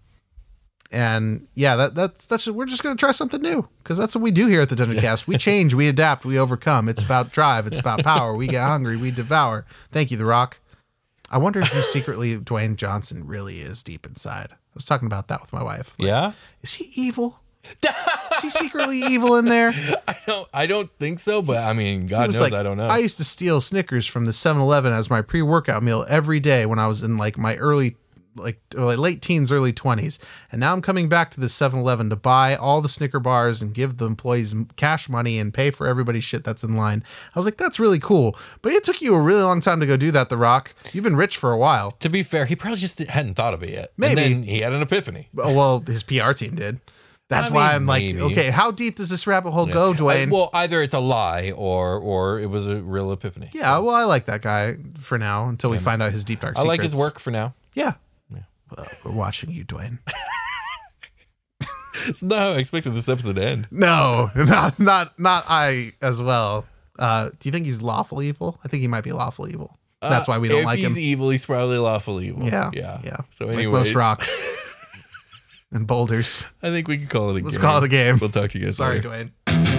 and yeah, that that's that's we're just going to try something new because that's what we do here at the Dungeon Cast. We change, we adapt, we overcome. It's about (laughs) drive. It's about power. We get hungry, we devour. Thank you, The Rock. I wonder who (laughs) secretly Dwayne Johnson really is deep inside. I was talking about that with my wife. Like, yeah. is he evil (laughs) Is he secretly evil in there? I don't. I don't think so. But I mean, God knows. like, I don't know. I used to steal Snickers from the 7-Eleven as my pre-workout meal every day when I was in like my early like, or like late teens, early 20s. And now I'm coming back to the 7-Eleven to buy all the Snicker bars and give the employees cash money and pay for everybody's shit that's in line. I was like, that's really cool. But it took you a really long time to go do that, The Rock. You've been rich for a while. to be fair, he probably just hadn't thought of it yet. Maybe. And then he had an epiphany. Oh, well, his PR team did. That's I why mean, I'm like, maybe. okay, how deep does this rabbit hole go, Dwayne? I- well, either it's a lie or or it was a real epiphany. yeah, well, I like that guy for now until we find out his deep dark I secrets. like his work for now. Yeah. Well, we're watching you, Dwayne. (laughs) It's not how I expected this episode to end. No, (laughs) not not not I as well. Uh, do you think he's lawful evil? I think he might be lawful evil. That's why we don't Uh, if like he's evil, he's probably lawful evil. Yeah, yeah, yeah. So, like anyways, most rocks (laughs) and boulders. I think we can call it a Let's game. call it a game. We'll talk to you guys. Sorry, later. Dwayne.